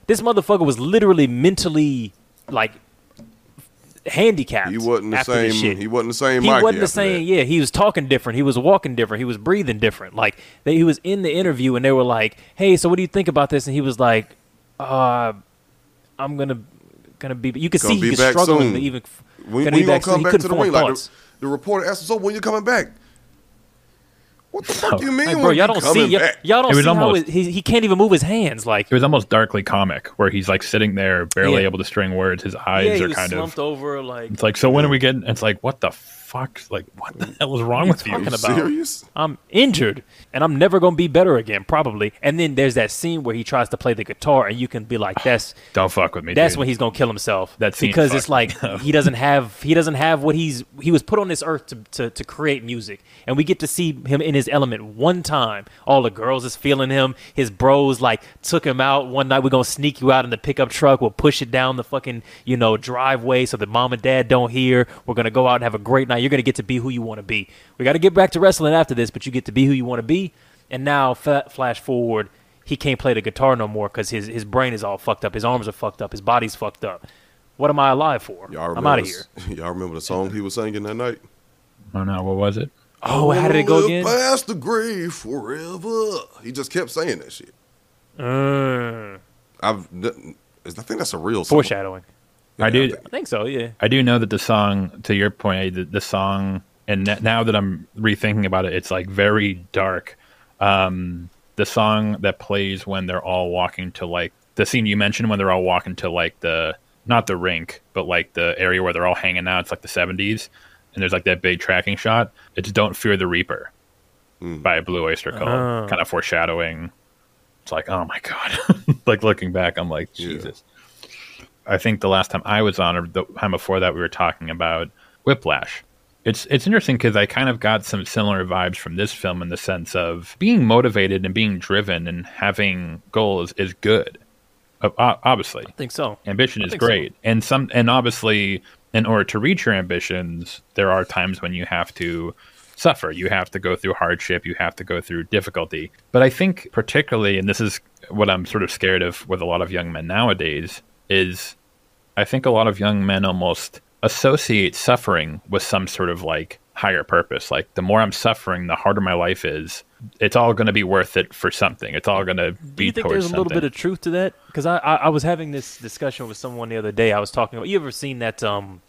This motherfucker was literally mentally like handicapped. He wasn't the same- he wasn't the same He Mikey wasn't the same. that. Yeah, he was talking different. He was walking different. He was breathing different. Like they, he was in the interview, and they were like, "Hey, so what do you think about this?" And he was like, "Uh, I'm gonna gonna be." You could see he was struggling soon. to even. When, when you gonna back soon. Back to the ring? Like the, the reporter asked him, "So when you coming back?" What the fuck do you mean? Like, bro, you y'all don't see y'all, y'all don't It was see how almost- it, he, he can't even move his hands. Like It was almost darkly comic, where he's like sitting there, barely Yeah. able to string words. His eyes yeah, are kind slumped of. over. Like It's like, so when are we getting? It's like, what the fuck? Like, what the mm. hell is wrong with you? talking You about? serious? I'm injured and I'm never gonna be better again, probably. And then there's that scene where he tries to play the guitar, and you can be like, "That's Don't fuck with me. that's dude. when he's gonna kill himself." That scene because it's fucked like he doesn't have he doesn't have what he's he was put on this earth to, to to create music, and we get to see him in his element one time. All the girls is feeling him. His bros like took him out one night. We're gonna sneak you out in the pickup truck. We'll push it down the fucking you know driveway so that mom and dad don't hear. We're gonna go out and have a great night. You're gonna get to be who you want to be. We got to get back to wrestling after this, but you get to be who you want to be. And now, fa- flash forward, he can't play the guitar no more because his his brain is all fucked up. His arms are fucked up. His body's fucked up. What am I alive for? Y'all remember I'm out of here. Y'all remember the song he was singing that night? Oh no, what was it? Oh, how did it go Live again? Past the grave forever. He just kept saying that shit. Mm, I've, I think that's a real song. foreshadowing. I do. I think so. Yeah. I do know that the song, to your point, the, the song, and n- now that I'm rethinking about it, it's like very dark. Um, the song that plays when they're all walking to like the scene you mentioned when they're all walking to like the not the rink, but like the area where they're all hanging out. It's like the 70s, and there's like that big tracking shot. It's "Don't Fear the Reaper" by Blue Oyster Cult, Oh. kind of foreshadowing. It's like, oh my god! like looking back, I'm like, Yeah. I think the last time I was on, or the time before that, we were talking about Whiplash. It's it's interesting because I kind of got some similar vibes from this film in the sense of being motivated and being driven and having goals is good. Obviously, I think so. ambition is think so. great, and some and obviously, in order to reach your ambitions, there are times when you have to suffer. You have to go through hardship. You have to go through difficulty. But I think particularly, and this is what I'm sort of scared of with a lot of young men nowadays, is I think a lot of young men almost associate suffering with some sort of like higher purpose. Like the more I'm suffering, the harder my life is. It's all going to be worth it for something. It's all going to be. Do you think there's a little bit of truth to that? Because I, I I was having this discussion with someone the other day. I was talking about. You ever seen that? Um,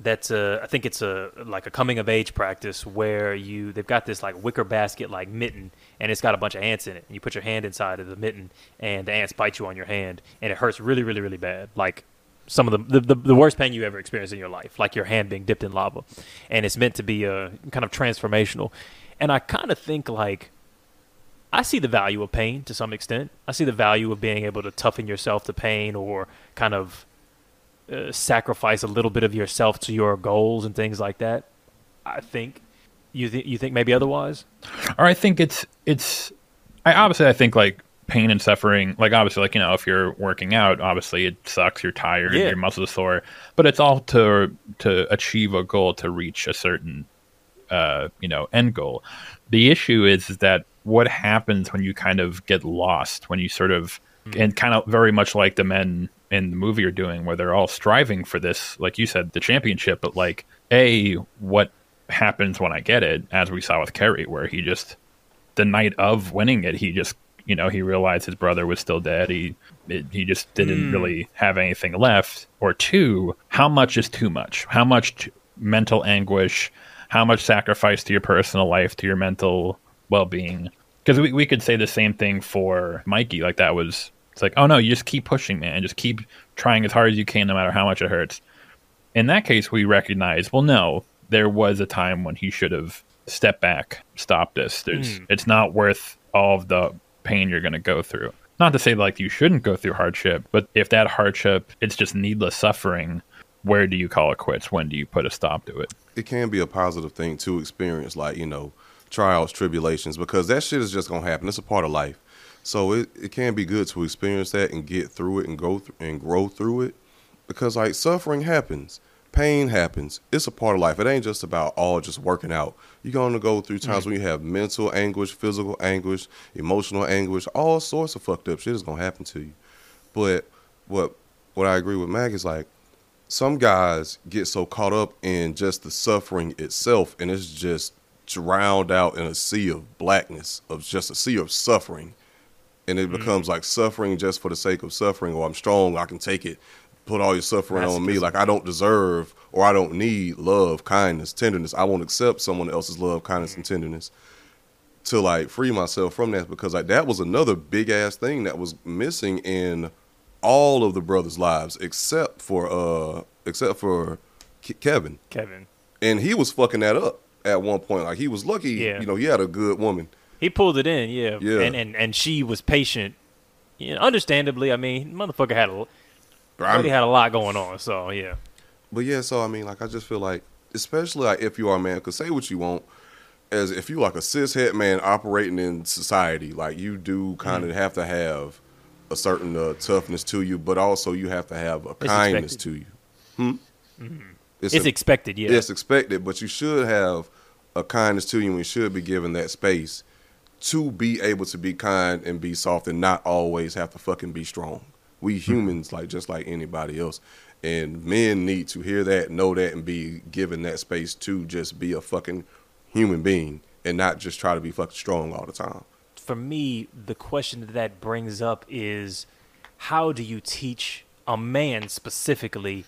that's a I think it's a like a coming of age practice where you they've got this like wicker basket like mitten and it's got a bunch of ants in it. And you put your hand inside of the mitten and the ants bite you on your hand and it hurts really really really bad. Like some of the, the, the, the worst pain you ever experienced in your life, like your hand being dipped in lava. And it's meant to be a kind of transformational. And I kind of think like I see the value of pain to some extent. I see the value of being able to toughen yourself to pain or kind of uh, sacrifice a little bit of yourself to your goals and things like that. I think you think you think maybe otherwise. or I think it's it's I obviously I think like pain and suffering like obviously like you know if you're working out obviously it sucks you're tired Yeah. your muscles sore but it's all to to achieve a goal to reach a certain uh you know end goal the issue is, is that what happens when you kind of get lost when you sort of and kind of very much like the men in the movie are doing where they're all striving for this like you said the championship but like a what happens when i get it as we saw with kerry where he just the night of winning it, he just you know he realized his brother was still dead. He it, he just didn't mm. really have anything left. Or two, how much is too much? How much t- mental anguish? How much sacrifice to your personal life, to your mental well being? Because we we could say the same thing for Mikey. Like that was it's like oh no, you just keep pushing, man. Just keep trying as hard as you can, no matter how much it hurts in that case, we recognize, well, no, there was a time when he should have stepped back, stopped this. There's, hmm. it's not worth all of the pain you're going to go through. Not to say like you shouldn't go through hardship, but if that hardship, it's just needless suffering. Where do you call it quits? When do you put a stop to it? it can be a positive thing to experience, like you know, trials, tribulations, because that shit is just gonna happen. It's a part of life. So it, it can be good to experience that and get through it and go th- and grow through it, because like suffering happens, pain happens. It's a part of life. It ain't just about all just working out. You're gonna go through times when you have mental anguish, physical anguish, emotional anguish, all sorts of fucked up shit is gonna happen to you. But what what I agree with Mac is like some guys get so caught up in just the suffering itself and it's just drowned out in a sea of blackness of just a sea of suffering and it becomes like suffering just for the sake of suffering or i'm strong i can take it put all your suffering on me like i don't deserve or i don't need love kindness tenderness i won't accept someone else's love kindness and tenderness to like free myself from that because like that was another big ass thing that was missing in all of the brothers' lives except for uh except for Ke- Kevin, Kevin. and he was fucking that up at one point. Like he was lucky, Yeah. you know, he had a good woman. He pulled it in, yeah. Yeah. And and, and she was patient. You know, understandably, I mean, motherfucker had a already had a lot going on, so yeah. But yeah, so I mean, like I just feel like, especially like if you are a man, because say what you want, as if you like a cishet man operating in society, like you do kind of Mm-hmm. have to have a certain uh, toughness to you, but also you have to have a kindness expected. to you. Hmm? It's, a- expected, yeah. It's expected, but you should have a kindness to you and you should be given that space to be able to be kind and be soft and not always have to fucking be strong. We hmm. humans like just like anybody else. And men need to hear that, know that, and be given that space to just be a fucking human being and not just try to be fucking strong all the time. for me, the question that that brings up is how do you teach a man specifically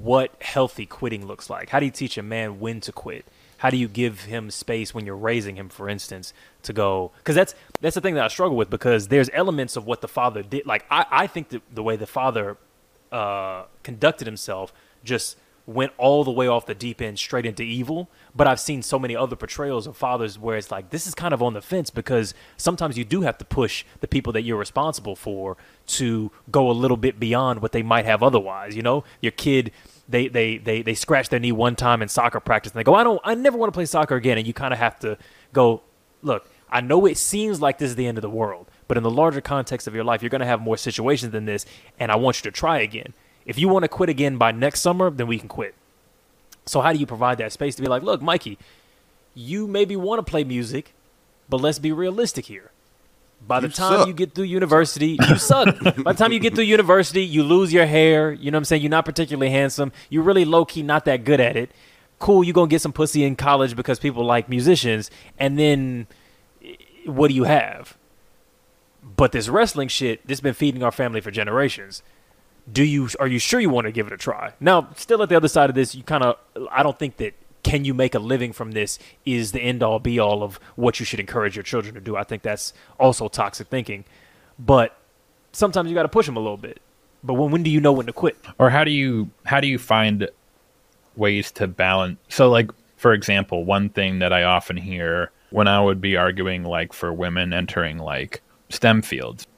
what healthy quitting looks like? How do you teach a man when to quit? How do you give him space when you're raising him, for instance, to go? Because that's that's the thing that I struggle with. Because there's elements of what the father did. Like I, I think that the way the father uh, conducted himself just went all the way off the deep end straight into evil. But I've seen so many other portrayals of fathers where it's like this is kind of on the fence because sometimes you do have to push the people that you're responsible for to go a little bit beyond what they might have otherwise. You know, your kid. They, they, they, they scratch their knee one time in soccer practice and they go, I don't I never want to play soccer again and you kinda have to go, look, I know it seems like this is the end of the world, but in the larger context of your life, you're going to have more situations than this, and I want you to try again. If you want to quit again by next summer, then we can quit. So, how do you provide that space to be like, look, Mikey, you maybe want to play music, but let's be realistic here. By the You time suck. you get through university, you suck. By the time you get through university, you lose your hair. You know what I'm saying? You're not particularly handsome. You're really low key not that good at it. Cool, you're going to get some pussy in college because people like musicians. And then eh, what do you have? But this wrestling shit, this been feeding our family for generations. Do you are you sure you want to give it a try? Now, still at the other side of this, you kind of I don't think that can you make a living from this is the end all be all of what you should encourage your children to do. I think that's also toxic thinking. But sometimes you got to push them a little bit. But when when do you know when to quit? or how do you how do you find ways to balance so like for example one thing that i often hear when i would be arguing like for women entering like stem fields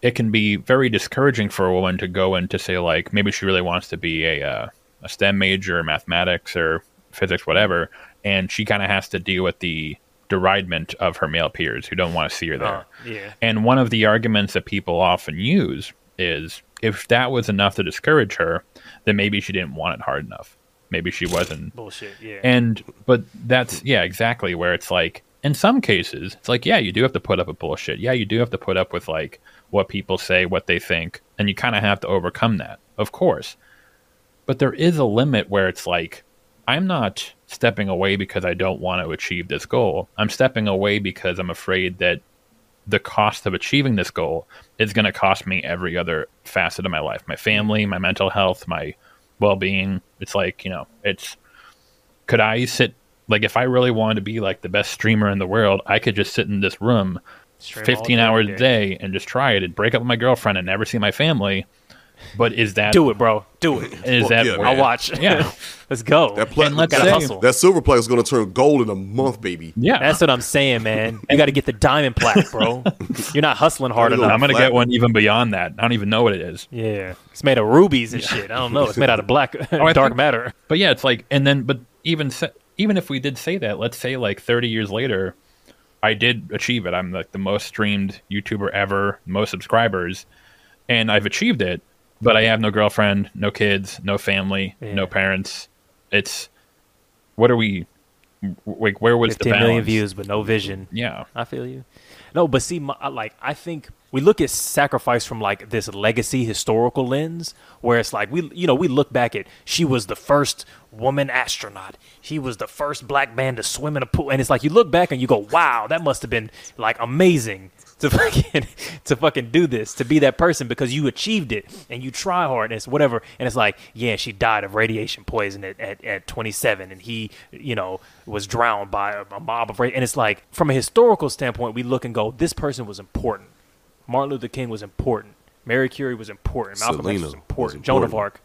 it can be very discouraging for a woman to go into say like maybe she really wants to be a uh, a stem major mathematics or physics whatever and she kind of has to deal with the deridement of her male peers who don't want to see her there Uh, yeah. and one of the arguments that people often use is if that was enough to discourage her, then maybe she didn't want it hard enough. Maybe she wasn't. Bullshit. Yeah. And, but that's, yeah, exactly where it's like, in some cases, it's like, yeah, you do have to put up with bullshit. Yeah, you do have to put up with like what people say, what they think, and you kind of have to overcome that, of course. But there is a limit where it's like, I'm not stepping away because I don't want to achieve this goal. I'm stepping away because I'm afraid that the cost of achieving this goal is going to cost me every other facet of my life my family, my mental health, my well being. It's like, you know, it's could I sit, like, if I really wanted to be like the best streamer in the world, I could just sit in this room Stream 15 hours a day and just try it and break up with my girlfriend and never see my family. But is that, Do it, bro. Do it. is Fuck that, yeah, I'll watch. Yeah. Let's go. That plat- And let's Gotta say- hustle. that silver plate is going to turn gold in a month, baby. yeah. That's what I'm saying, man. You got to get the diamond plaque, bro. You're not hustling hard enough. I'm going to get one even beyond that. I don't even know what it is. Yeah, it's made of rubies and shit. I don't know. It's made out of black, Oh, dark think- matter. But yeah, it's like, and then, but even se- even if we did say that, let's say like 30 years later, I did achieve it. I'm like the most streamed YouTuber ever, most subscribers, and I've achieved it. But I have no girlfriend, no kids, no family, Yeah. no parents. It's what are we? Like, where was the 15 balance? million views, but no vision. Yeah, I feel you. No, but see, my, like I think we look at sacrifice from like this legacy historical lens where it's like we you know we look back at she was the first woman astronaut she was the first black man to swim in a pool and it's like you look back and you go wow that must have been like amazing to fucking to fucking do this to be that person because you achieved it and you try hard and it's whatever and it's like yeah she died of radiation poison at, at, at 27 and he you know was drowned by a, a mob of and it's like from a historical standpoint we look and go this person was important Martin Luther King was important. Mary Curie was important. Malcolm X Selena was was important. Joan of. Arc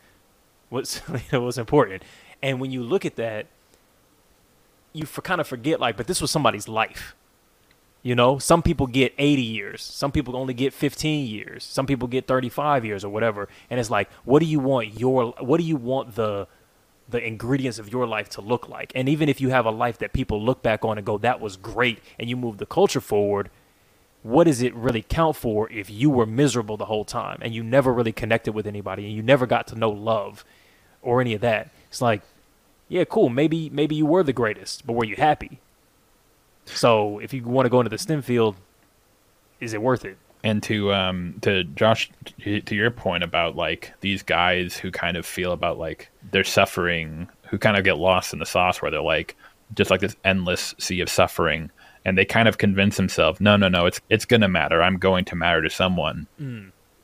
was was important. And when you look at that, you for, kind of forget like, but this was somebody's life. You know, some people get 80 years. Some people only get 15 years. Some people get 35 years or whatever. And it's like, what do you want your what do you want the the ingredients of your life to look like? And even if you have a life that people look back on and go, that was great, and you move the culture forward, what does it really count for if you were miserable the whole time and you never really connected with anybody and you never got to know love or any of that? It's like, yeah, cool. Maybe maybe you were the greatest, but were you happy? So if you want to go into the STEM field, is it worth it? And to um to Josh to your point about like these guys who kind of feel about like they're suffering, who kind of get lost in the sauce where they're like just like this endless sea of suffering and they kind of convince themselves, no, no, no, it's it's gonna matter. I'm going to matter to someone.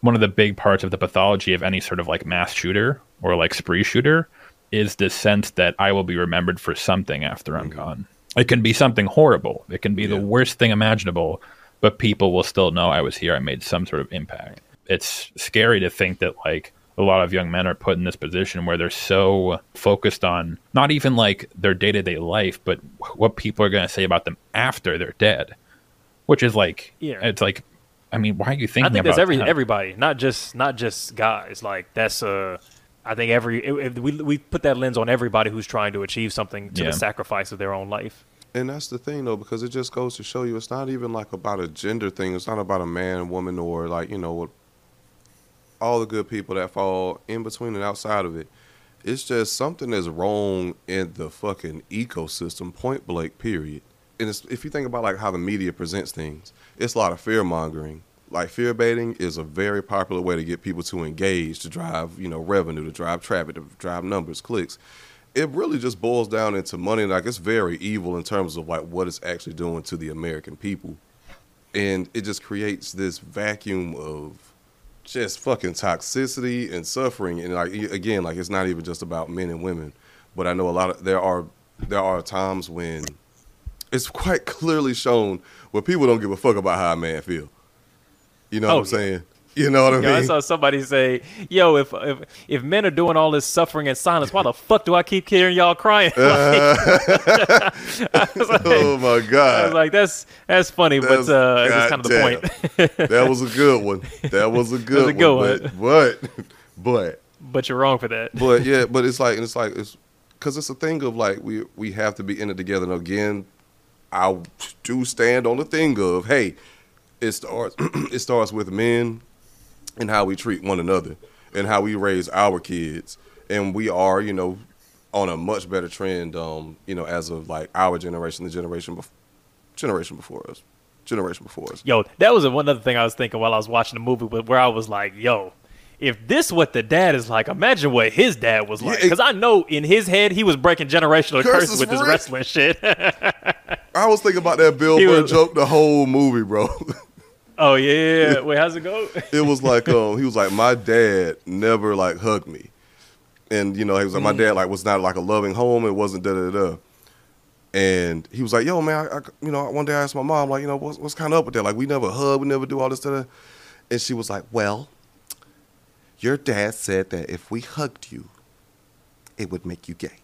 One of the big parts of the pathology of any sort of like mass shooter or like spree shooter is this sense that I will be remembered for something after I'm gone. It can be something horrible. It can be the worst thing imaginable, but people will still know I was here. I made some sort of impact. It's scary to think that like a lot of young men are put in this position where they're so focused on not even like their day to day life, but what people are going to say about them after they're dead, which is like, Yeah. it's like, I mean, why are you thinking I think about that's every that? everybody, not just not just guys. Like that's uh I think every if we we put that lens on everybody who's trying to achieve something to Yeah. the sacrifice of their own life. And that's the thing though, because it just goes to show you it's not even like about a gender thing. It's not about a man, woman, or like, you know, what all the good people that fall in between and outside of it. It's just something that's wrong in the fucking ecosystem, point blank, period. And it's, if you think about like how the media presents things, it's a lot of fear mongering. Like fear baiting is a very popular way to get people to engage, to drive, you know, revenue, to drive traffic, to drive numbers, clicks. It really just boils down into money. Like it's very evil in terms of like what it's actually doing to the American people, and it just creates this vacuum of just fucking toxicity and suffering. And like again, like it's not even just about men and women, but I know a lot of there are there are times when it's quite clearly shown where people don't give a fuck about how a man feel. You know Oh, what I'm saying? You know what I Yo, I saw somebody say, "Yo, if if if men are doing all this suffering and silence, why the fuck do I keep hearing y'all crying?" Like, I like, oh my I was god, like, that's that's funny, That's- but uh, that's kind of the point. that was a good one. That was a good, a good one. But, but but but you're wrong for that. but yeah, but it's like it's like it's because it's a thing of like we we have to be in it together. And again, I do stand on the thing of hey, it starts it starts with men and how we treat one another and how we raise our kids, and we are you know on a much better trend. Um, you know, as of like our generation, the generation before, generation before us, generation before us. Yo, that was one other thing I was thinking while I was watching the movie, but where I was like, yo, if this what the dad is like, imagine what his dad was like. Yeah, Because I know in his head he was breaking generational Curses curses with real. wrestling shit. I was thinking about that Bill Burr joke the whole movie, bro. oh yeah, yeah, yeah. wait, how's it go? it was like um he was like my dad never like hugged me. And you know he was like my dad like was not like a loving home. It wasn't da da da and he was like yo man I, I you know one day i asked my mom like you know what's, what's kind of up with that? Like we never hug we never do all this da da. And she was like well your dad said that if we hugged you it would make you gay.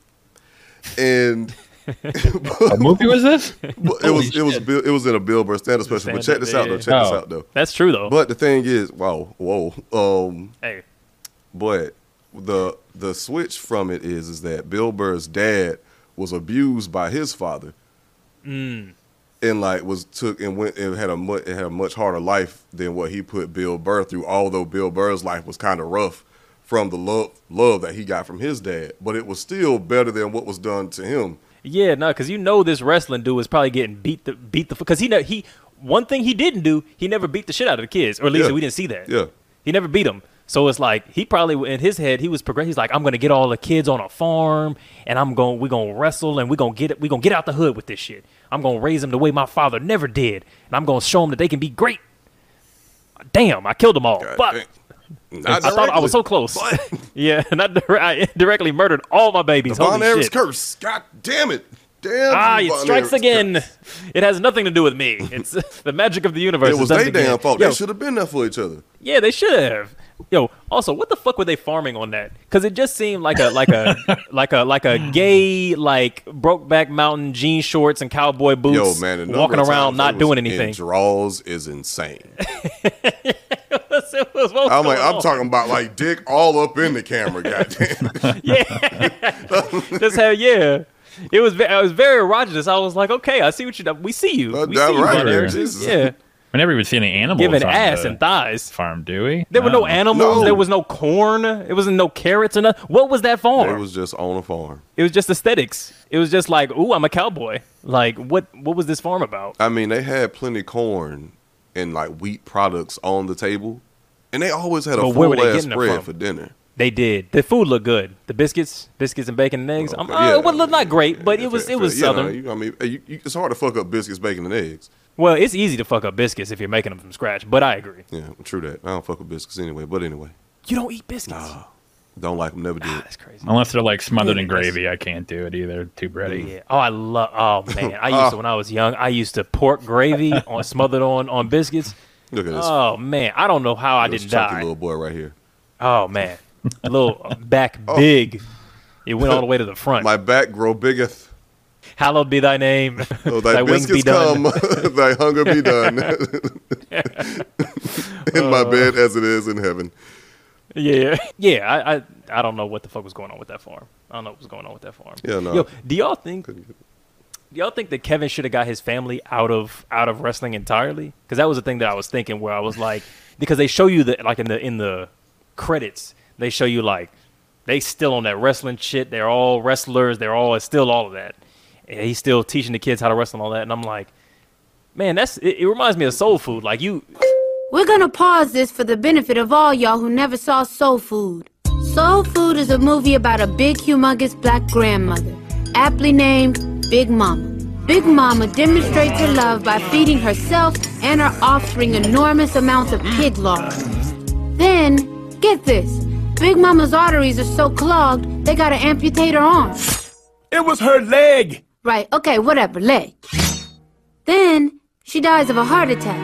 And What movie was this? it was it was Bill, it was in a Bill Burr stand-up special but check this out though check this Oh. out though That's true though. but the thing is wow whoa um hey, but the the switch from it is is that Bill Burr's dad was abused by his father, and like was took and went and had a much it had a much harder life than what he put Bill Burr through. Although Bill Burr's life was kind of rough from the love love that he got from his dad, but it was still better than what was done to him. Yeah, no, because you know this wrestling dude was probably getting beat the beat the because he know he one thing he didn't do, he never beat the shit out of the kids, or at least Yeah. we didn't see that. Yeah. He never beat them. So it's like he probably in his head he was progress. He's like, I'm gonna get all the kids on a farm, and I'm going we gonna wrestle, and we gonna get it. We gonna get out the hood with this shit. I'm gonna raise them the way my father never did, and I'm gonna show them that they can be great. Damn, I killed them all. God but dang. I thought I was so close. yeah, not dire- I directly murdered all my babies. Von Holy Erich's shit. curse. God damn it. Damn. Ah, it Von strikes again. curse. It has nothing to do with me. It's the magic of the universe. It has was done their again. damn fault. Yo, They should have been there for each other. yeah, they should have. Yo, also, what the fuck were they farming on that? Because it just seemed like a like a like a like a gay like Brokeback Mountain jean shorts and cowboy boots, Yo, man, the number walking of around not doing anything. In draws is insane. What's I'm going like, I'm on? talking about like dick all up in the camera. Goddamn. Yeah. Just hell yeah. It was ve- I was very erogenous. I was like, okay, I see what you. We see you. Uh, we see you, right, Von Erich. Jesus. Yeah, We never even see any animals giving on ass the and thighs. farm, do we? There were no animals. No. There was no corn. It wasn't no carrots or nothing. What was that farm? It was just on a farm. It was just aesthetics. It was just like, ooh, I'm a cowboy. Like, what? What was this farm about? I mean, they had plenty corn and like wheat products on the table, and they always had a But where were full they ass getting it spread for dinner. They did. The food looked good. The biscuits, biscuits and bacon and eggs. Okay, uh, yeah. it was not great, but Yeah, it was fair- it was fair. You know, southern. you- I mean, you, you, it's hard to fuck up biscuits, bacon, and eggs. Well, it's easy to fuck up biscuits if you're making them from scratch. But I agree. Yeah, true that. I don't fuck with biscuits anyway. But anyway, You don't eat biscuits. don't like them. Never did. That's crazy. Unless they're like smothered in gravy, I can't do it either. Too bready. Yeah. Oh, I love. Oh man, I used to when I was young. I used to pork gravy on smothered on on biscuits. Look at this. Oh man, I don't know how I didn't die. little boy right here. Oh man, a little uh, back big. It went all the way to the front. Oh. My back grow bigeth. Hallowed be thy name. Oh, thy, thy wings be done. come, thy hunger be done. in my bed as it is in heaven. Yeah, yeah. I, I I don't know what the fuck was going on with that farm. I don't know what was going on with that farm. Yeah, no. Yo, do y'all think? Do y'all think that Kevin should have got his family out of out of wrestling entirely? Because that was the thing that I was thinking. Where I was like, because they show you that like in the in the credits, they show you like they still on that wrestling shit. They're all wrestlers. They're all it's still all of that. And he's still teaching the kids how to wrestle and all that. And I'm like, man, that's it, it reminds me of soul food. Like you, We're gonna pause this for the benefit of all y'all who never saw Soul Food. Soul Food is a movie about a big, humongous black grandmother, aptly named Big Mama. Big Mama demonstrates her love by feeding herself and her offspring enormous amounts of pig lard. Then, get this Big Mama's arteries are so clogged, they gotta amputate her arm. It was her leg. Right, okay, whatever, leg. Then, she dies of a heart attack.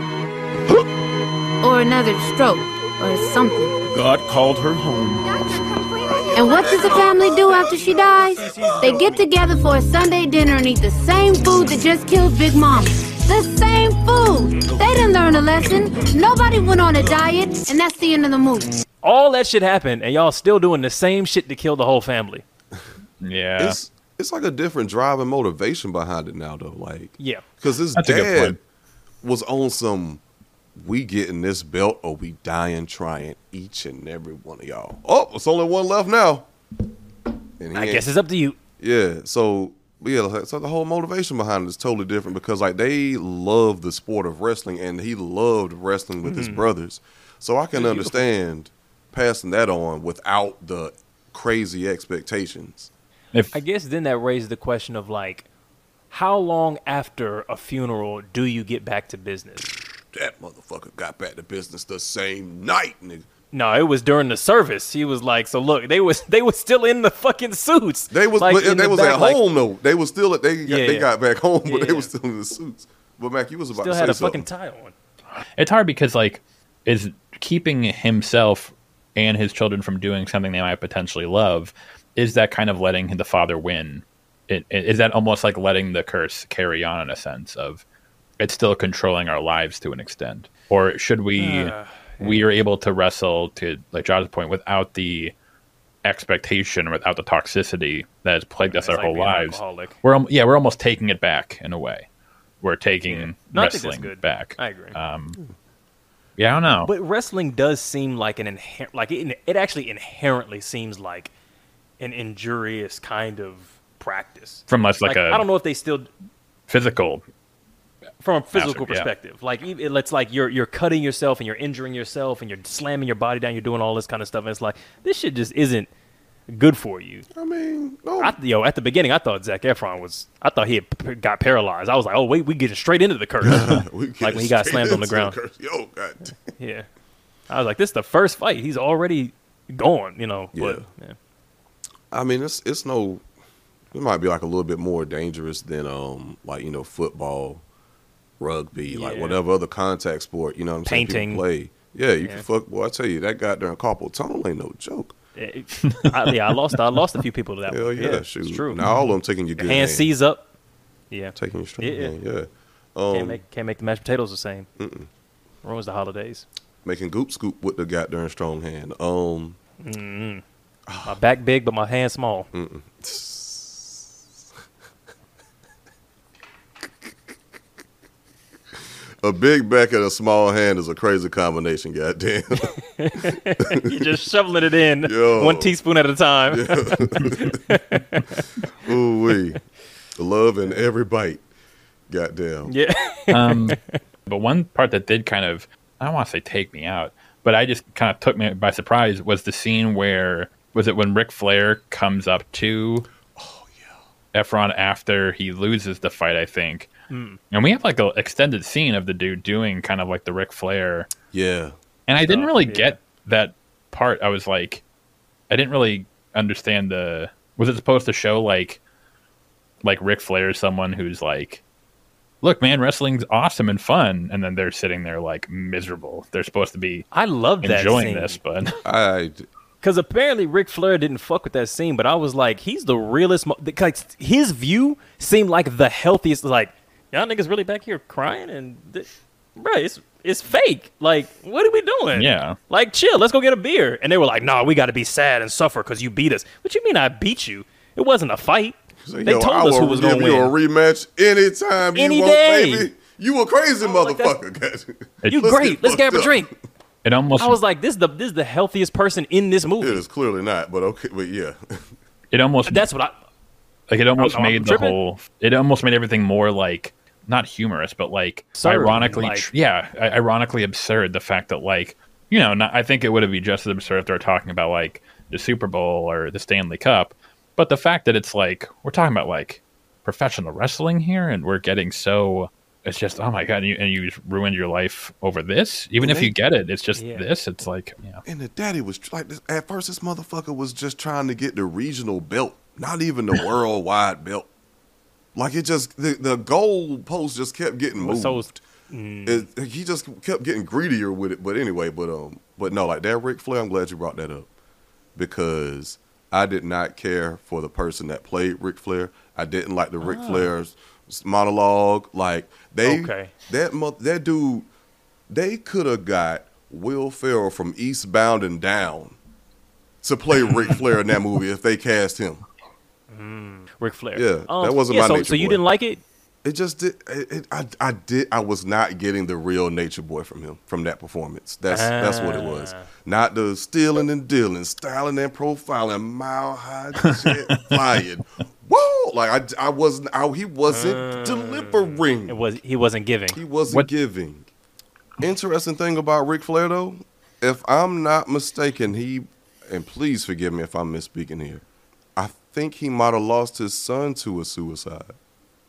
or another stroke, or something. God called her home. And what does the family do after she dies? They get together for a Sunday dinner and eat the same food that just killed Big Mama. The same food! They didn't learn a lesson. Nobody went on a diet, and that's the end of the movie. all that shit happened, and y'all still doing the same shit to kill the whole family. Yeah. It's it's like a different drive and motivation behind it now, though. Like, Yeah. because his That's dad was on some. We getting this belt or we dying trying each and every one of y'all. Oh, it's only one left now. And I guess it's up to you. Yeah, so yeah, so the whole motivation behind it is totally different because like they love the sport of wrestling and he loved wrestling with his Mm-hmm. brothers. So I can understand passing that on without the crazy expectations. If I guess then that raises the question of like, how long after a funeral do you get back to business? That motherfucker got back to business the same night, nigga. No, it was during the service. He was like, so look, they was they was still in the fucking suits. They was like, but they the was back, at like, home though. They was still at they got, Yeah, they yeah. got back home, but Yeah, they was yeah. still in the suits. But Mac, you was about Still to had say a fucking tie on. it's hard because like is keeping himself and his children from doing something they might potentially love is that kind of letting the father win it, it- is that almost like letting the curse carry on in a sense of it's still controlling our lives to an extent or should we we are able to wrestle to like john's point without the expectation without the toxicity that has plagued us our like whole lives alcoholic. we're yeah we're almost taking it back in a way we're taking No, I think that's wrestling good. back I agree. um yeah i don't know But wrestling does seem like an inherent, like it, it actually inherently seems like an injurious kind of practice. from less like, a I don't know if they still. physical from a physical Massive, yeah. perspective. Like even- it's like you're you're cutting yourself and you're injuring yourself and you're slamming your body down. You're doing all this kind of stuff. And it's like this shit just isn't good for you. I mean, no. I, yo, at the beginning, I thought Zac Efron was. I thought he had p- got paralyzed. I was like, oh wait, we getting straight into the curse. Like when he got slammed on the ground. curse. Yo, God. Yeah, I was like, this is the first fight. He's already gone. You know. But, Yeah. yeah. I mean, it's it's no. It might be like a little bit more dangerous than um like you know football, rugby, like whatever other contact sport. You know what I'm saying? Painting. People play. Yeah, you Yeah. can fuck. Boy, I tell you that goddamn carpal tunnel ain't no joke. It- I, yeah, I lost. I lost a few people to that. Hell one. yeah, shoot. It's true. Now all of them taking your good hand sees up. Yeah. taking your strong Yeah, yeah. hand. Yeah. Can't Um, make can't make the mashed potatoes the same. Ruins the holidays. making goop scoop with the guy goddamn strong hand. Um, My back big, but my hand small. Mm. A big back and a small hand is a crazy combination. Goddamn. You're just shoveling it in Yo. one teaspoon at a time. Ooh wee. Love in every bite. Goddamn. Yeah. Um, but one part that did kind of, I don't want to say take me out, but I just kind of took me by surprise was the scene where, was it when Ric Flair comes up to Efron after he loses the fight, I think. Hmm. And we have like an extended scene of the dude doing kind of like the Ric Flair. Yeah. And I didn't really yeah. get that part. I was like, I didn't really understand the. Was it supposed to show like, like Ric Flair is someone who's like, look, man, wrestling's awesome and fun, and then they're sitting there like miserable. They're supposed to be I love that enjoying scene. this, but I Because apparently Ric Flair didn't fuck with that scene, but I was like, he's the realest. Mo- like his view seemed like the healthiest. Like y'all niggas really back here crying and, th- bro, it's it's fake. Like what are we doing? Yeah. Like chill, let's go get a beer. And they were like, nah, we got to be sad and suffer because you beat us. What you mean I beat you? It wasn't a fight. say, they told I us who was going to you a rematch anytime Any you want, day. baby. You a crazy like, that's- motherfucker. You Let's great. get Let's grab a drink. it almost I was like, this is the this is the healthiest person in this movie. It is clearly not, but okay, but yeah. it almost That's what I. like it almost Oh, I'm made the tripping? whole. It almost made everything more like not humorous, but like Absurd, ironically, like- tr- yeah, ironically absurd. The fact that like you know, not, I think it would have been just as absurd if they're talking about like the Super Bowl or the Stanley Cup, but the fact that it's like we're talking about like professional wrestling here, and we're getting so. It's just oh my god, and you, and you ruined your life over this. Even if they- you get it, it's just Yeah. this. It's like yeah, And the daddy was like, this, at first, this motherfucker was just trying to get the regional belt, not even the worldwide belt. Like it just, the, the goal post just kept getting moved. So It- he just kept getting greedier with it. But anyway, but um, but no, like that Ric Flair. I'm glad you brought that up because I did not care for the person that played Ric Flair. I didn't like the Ric Flair's monologue. Like they, Okay. that mo- that dude, they could have got Will Ferrell from Eastbound and Down to play Ric Flair in that movie if they cast him. Ric Flair. Yeah, that wasn't yeah, my so, nature So you boy. didn't like it? It just did. It, it, I I did. I was not getting the real Nature Boy from him from that performance. That's that's what it was. Ah. Not the stealing and dealing, styling and profiling, mile high jet flying. Whoa! Like I I wasn't. I, he wasn't delivering. Ah. It was. He wasn't giving. He wasn't What- giving. Interesting thing about Ric Flair though, if I'm not mistaken, he and please forgive me if I'm misspeaking here. I think he might have lost his son to a suicide,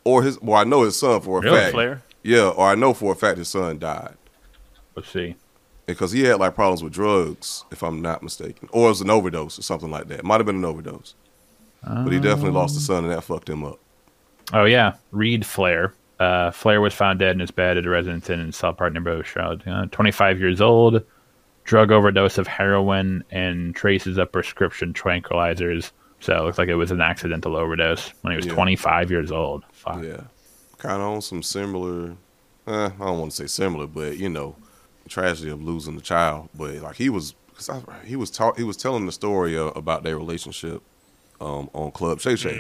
or his. Well, I know his son for a Really? fact. Flair? Yeah, or I know for a fact his son died let's see. because he had like problems with drugs, if I'm not mistaken, or it was an overdose or something like that. Might have been an overdose, but he definitely lost his son, and that fucked him up. Oh yeah, Reid Flair. Uh, Flair was found dead in his bed at a residence inn in South Park, neighborhood Shroud. Uh, 25 years old, drug overdose of heroin and traces of prescription tranquilizers. So it looks like it was an accidental overdose when he was Yeah. 25 years old. Fuck. Yeah, kind of on some similar. Uh, I don't want to say similar, but you know, tragedy of losing a child. But like he was, cause I, he was talk, he was telling the story uh, about their relationship um, on Club Shay Shay,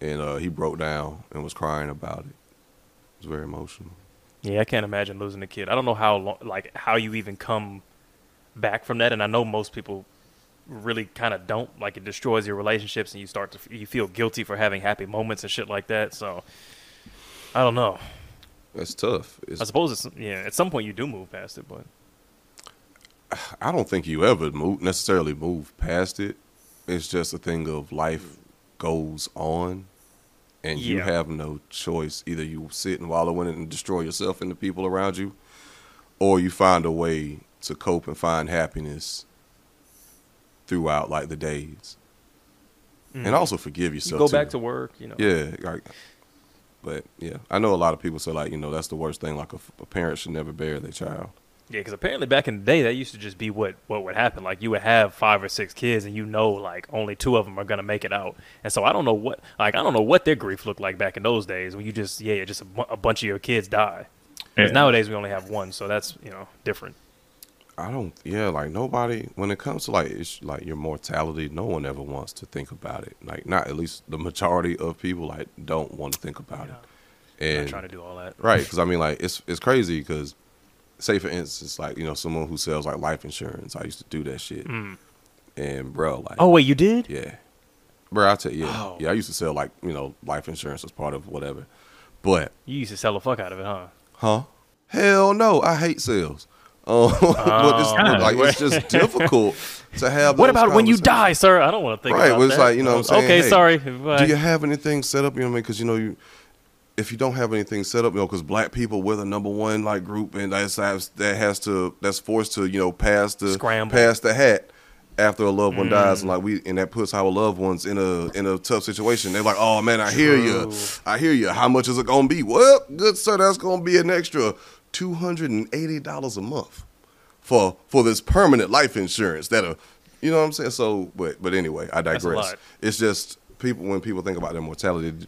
and uh, he broke down and was crying about it. It was very emotional. Yeah, I can't imagine losing a kid. I don't know how long, like how you even come back from that. And I know most people really kind of don't. Like it destroys your relationships, and you start to you feel guilty for having happy moments and shit like that. So I don't know. It's tough. It's, I suppose it's yeah. At some point, you do move past it, but I don't think you ever move necessarily move past it. It's just a thing of life goes on, and you have no choice. Either you sit and wallow in it and destroy yourself and the people around you, or you find a way to cope and find happiness throughout like the days, and mm. also forgive you yourself. go too. back to work. You know. Yeah, like, but yeah, I know a lot of people say like you know that's the worst thing. Like a, a parent should never bear their child. Yeah, because apparently back in the day, that used to just be what what would happen. Like you would have five or six kids, and you know, like only two of them are gonna make it out. And so I don't know what, like I don't know what their grief looked like back in those days when you just yeah, just a, a bunch of your kids die. 'Cause Yeah. nowadays we only have one, so that's you know different. I don't. Yeah, like nobody. When it comes to like it's like your mortality, no one ever wants to think about it. Like not at least the majority of people like don't want to think about it. I'm And not trying to do all that. right, because I mean, like it's it's crazy because, say for instance, like you know someone who sells like life insurance. I used to do that shit, mm. and bro, like Oh wait, you did? yeah, bro, I tell you, yeah, Oh. yeah, I used to sell like you know life insurance as part of whatever, but You used to sell the fuck out of it, huh? Huh? Hell no, I hate sales. Um, but it's, Oh. like it's just difficult to have. What about when you die, sir? I don't want to think Right, about it's that. like, you know what I'm saying? Okay, Hey, sorry. Do you have anything set up? You know what I mean? Because you know you, if you don't have anything set up, you know, because black people we're the number one like group, and that's that has to that's forced to you know pass the Scramble. pass the hat after a loved one Mm. dies, and like we and that puts our loved ones in a in a tough situation. They're like, oh man, I hear you, I hear you. How much is it gonna be? Well, good sir, that's gonna be an extra two hundred and eighty dollars a month for for this permanent life insurance that are you know what I'm saying? So but but anyway, I a digress. It's just people when people think about their mortality,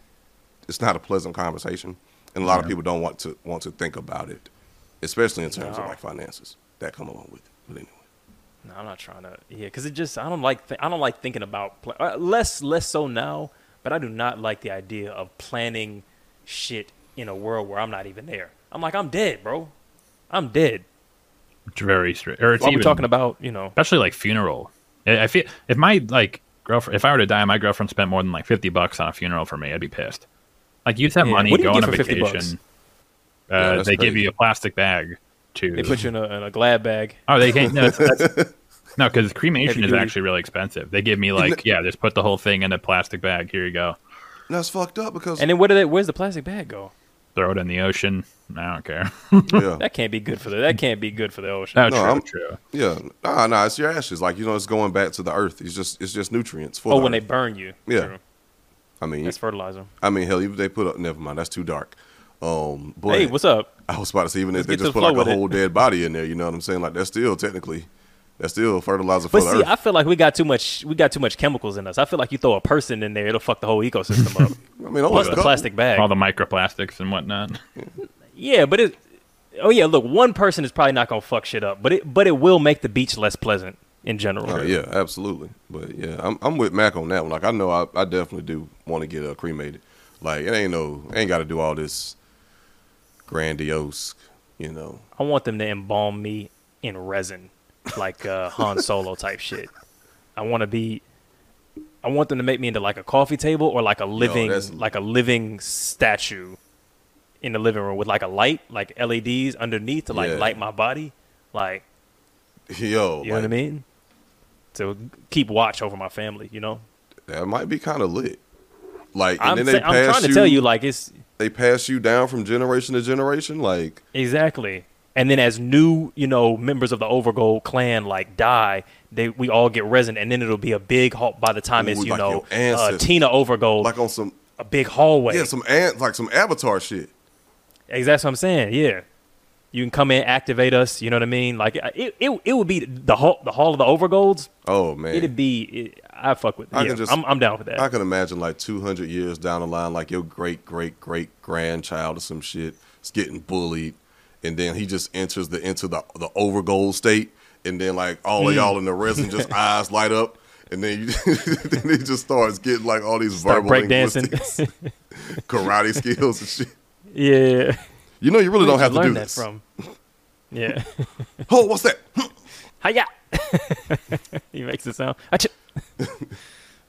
it's not a pleasant conversation. And a lot of people don't want to want to think about it, especially in terms of like finances that come along with it. But anyway. No, I'm not trying to. Yeah, because it just I don't like th- I don't like thinking about pla- uh, less less so now, but I do not like the idea of planning shit in a world where I'm not even there. I'm like I'm dead, bro. I'm dead. It's very straight. Or it's While we're even talking about you know especially like funeral. I I feel if my like girlfriend, if I were to die, my girlfriend spent more than like fifty bucks on a funeral for me. I'd be pissed. Like you just have Yeah, money, what go on a for 50 bucks? vacation. Yeah, Uh, that's they give you a plastic bag to. they put you in a, in a glad bag. oh, they can't. No, that's, that's, no, because cremation is actually really expensive. They give me like, yeah, just put the whole thing in a plastic bag. Here you go. That's fucked up because And then where did they, where's the plastic bag go? Throw it in the ocean. I don't care. yeah. That can't be good for the that can't be good for the ocean. No, No, true, I'm- true. Yeah, nah, nah, it's your ashes. Like you know, it's going back to the earth. It's just, it's just nutrients for. oh, the when they burn you. Yeah. True. I mean, That's fertilizer. I mean, hell, even if they put up. Never mind, that's too dark. Um, but Hey, what's up? I was about to say, even Let's if they just the put like a with it. whole dead body in there, you know what I'm saying? Like that's still technically, that's still fertilizer for But the see, earth. I feel like we got too much. We got too much chemicals in us. I feel like you throw a person in there, it'll fuck the whole ecosystem up. I mean, only Plus the plastic bag. All the microplastics and whatnot. Yeah, but it. Oh yeah, look, one person is probably not gonna fuck shit up, but it but it will make the beach less pleasant in general. Oh, yeah, absolutely. But yeah, I'm I'm with Mac on that one. Like I know I, I definitely do want to get uh, cremated. Like it ain't no ain't got to do all this grandiose, you know. I want them to embalm me in resin, like uh, Han Solo type shit. I want to be. I want them to make me into like a coffee table or like a living that's- like a living statue in the living room with like a light, like LEDs underneath to like Yeah. light my body, like Yo, you know what I mean. To keep watch over my family, you know. That might be kind of lit. Like, and I'm, then sa- they I'm trying to tell you, like it's they pass you down from generation to generation. Like, Exactly. And then as new, you know, members of the Overgold clan like die, they we all get resin, and then it'll be a big hall by the time it's you like know uh. Tina Overgold, like on some a big hallway. yeah, some ant like some Avatar shit. Exactly what I'm saying. Yeah, you can come in, activate us. You know what I mean? Like it, it, it would be the hall, the hall of the Overgolds. Oh man, It'd be. It, I fuck with. I yeah, can just- I'm, I'm down for that. I can imagine like 200 years down the line, like your great great great grandchild or some shit is getting bullied, and then he just enters the into the the overgold state, and then like all Mm. of y'all in the resin just eyes light up, and then you, then he just starts getting like all these Start verbal breakdancing. karate skills and shit. yeah, You know, you really don't have to learn do that this. from. Yeah. Oh, what's that? Hiya! he makes it sound.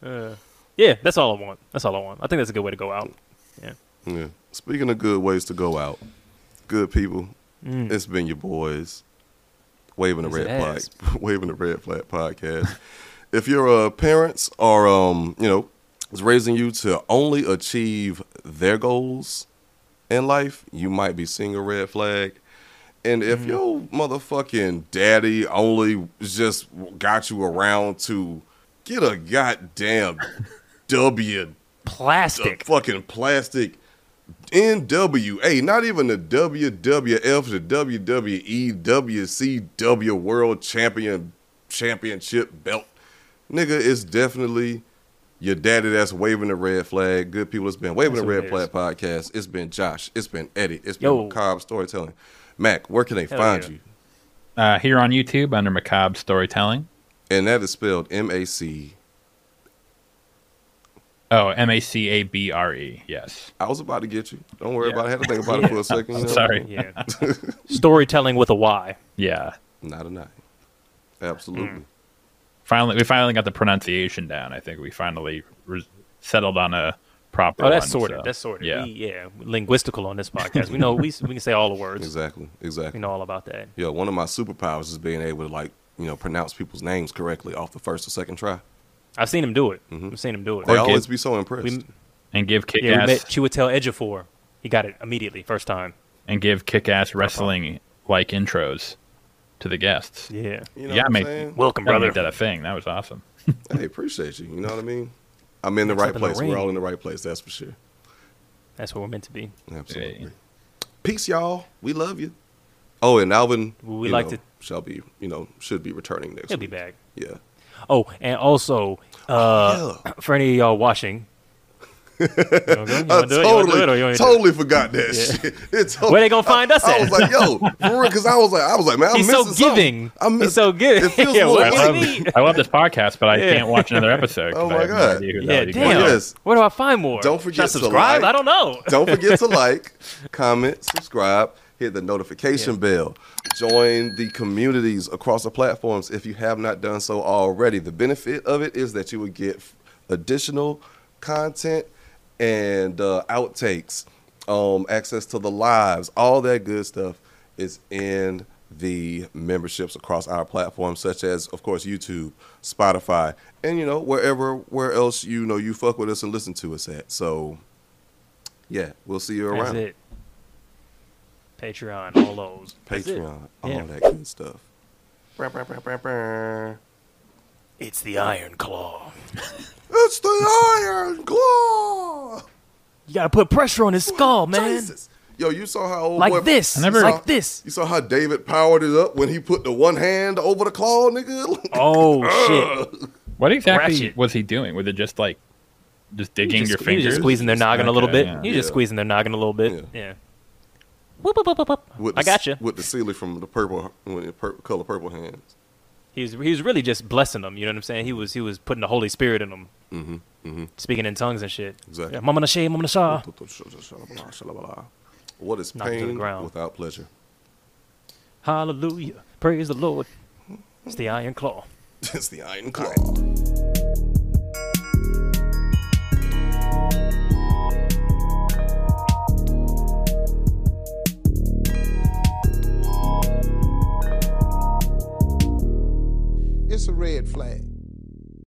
Uh, yeah, that's all I want. That's all I want. I think that's a good way to go out. Yeah. Yeah. Speaking of good ways to go out, good people? It's been your boys waving the red flag, waving the red flag podcast. if your uh, parents are, um, you know, is raising you to only achieve their goals in life, you might be seeing a red flag. And if your motherfucking daddy only just got you around to get a goddamn W Plastic. fucking plastic NWA, not even the WWF, the WWE, WCW World Champion Championship belt. Nigga, it's definitely your daddy that's waving the red flag. Good people, it's been waving That's the red it flag podcast. It's been Josh. It's been Eddie. It's been Yo. Macabre Storytelling. Mac, where can they Hell find yeah. you? Uh, here on YouTube under Macabre Storytelling. And that is spelled M A C. Oh, M A C A B R E. Yes. I was about to get you. Don't worry Yeah. about it. I had to think about it for a second. you know? Sorry. Yeah. Storytelling with a Y. Yeah. Not a nine. Absolutely. Hmm. Finally, we finally got the pronunciation down. I think we finally re- settled on a proper. Oh, that's one, sorted. so, That's sorted. Yeah. We, yeah. Linguistical on this podcast. We know we we can say all the words. Exactly. Exactly. We know all about that. Yeah, one of my superpowers is being able to like you know pronounce people's names correctly off the first or second try. I've seen him do it. Mm-hmm. I've seen him do it. They Or always kid- be so impressed. We, and give kick yeah, we met ass Chiwetel Ejiofor. He got it immediately, first time. and give kick ass uh-huh. wrestling like intros to the guests. Yeah. you know yeah, what I'm make saying? Welcome, brother. make that a thing. That was awesome. Hey, appreciate you. You know what I mean? I'm in the Mix right up in the place. We're all in the right place. That's for sure. That's what we're meant to be. Absolutely. Hey. Peace, y'all. We love you. Oh, and Alvin, We like know, to- shall be you know should be returning next. He'll be back. Yeah. Oh, and also, uh, Yeah. for any of y'all watching, you wanna? You I wanna it? You totally, it or you wanna do it? totally forgot that shit. It's Where they gonna find us I, I was like, yo, for real, because I was like, I was like, man, I'm He's so missing something. giving. I'm He's so good. It feels Yeah, a I love, I love this podcast, but I Yeah. can't watch another episode. Oh my have no God. idea who the Yeah, you damn. guys are. Yes. Where do I find more? Don't Should I forget to subscribe? like. I don't know. Don't forget to like, comment, subscribe, hit the notification Yeah. bell. Join the communities across the platforms if you have not done so already. The benefit of it is that you would get additional content and uh, outtakes, um, access to the lives, all that good stuff is in the memberships across our platforms, such as, of course, YouTube, Spotify, and you know wherever where else you know you fuck with us and listen to us at. So, yeah, we'll see you That's around. It. Patreon, all those. Patreon, all Yeah. that good stuff. It's the Iron Claw. It's the Iron Claw. You gotta put pressure on his skull, man. Jesus. Yo, you saw how old Like boy, this. I never- saw- like this. You saw how David powered it up when he put the one hand over the claw, nigga. Oh uh. shit! What exactly Ratchet. was he doing? Was it just like just digging He was your just, he fingers? just squeezing their noggin a little bit. yeah. He was just squeezing their noggin a little bit. Yeah. Yeah. Whoop, whoop, whoop, whoop, I got you. With the sealer from the purple, with the pur- color purple hands. He was he was really just blessing them. You know what I'm saying? He was he was putting the Holy Spirit in them, Mm-hmm. Mm-hmm. speaking in tongues and shit. Exactly. Yeah, Mama Nashe, Mama Nasha. What is Knocked pain ground. without pleasure? Hallelujah. Praise the Lord. It's the Iron Claw. it's the Iron Claw. It's a red flag.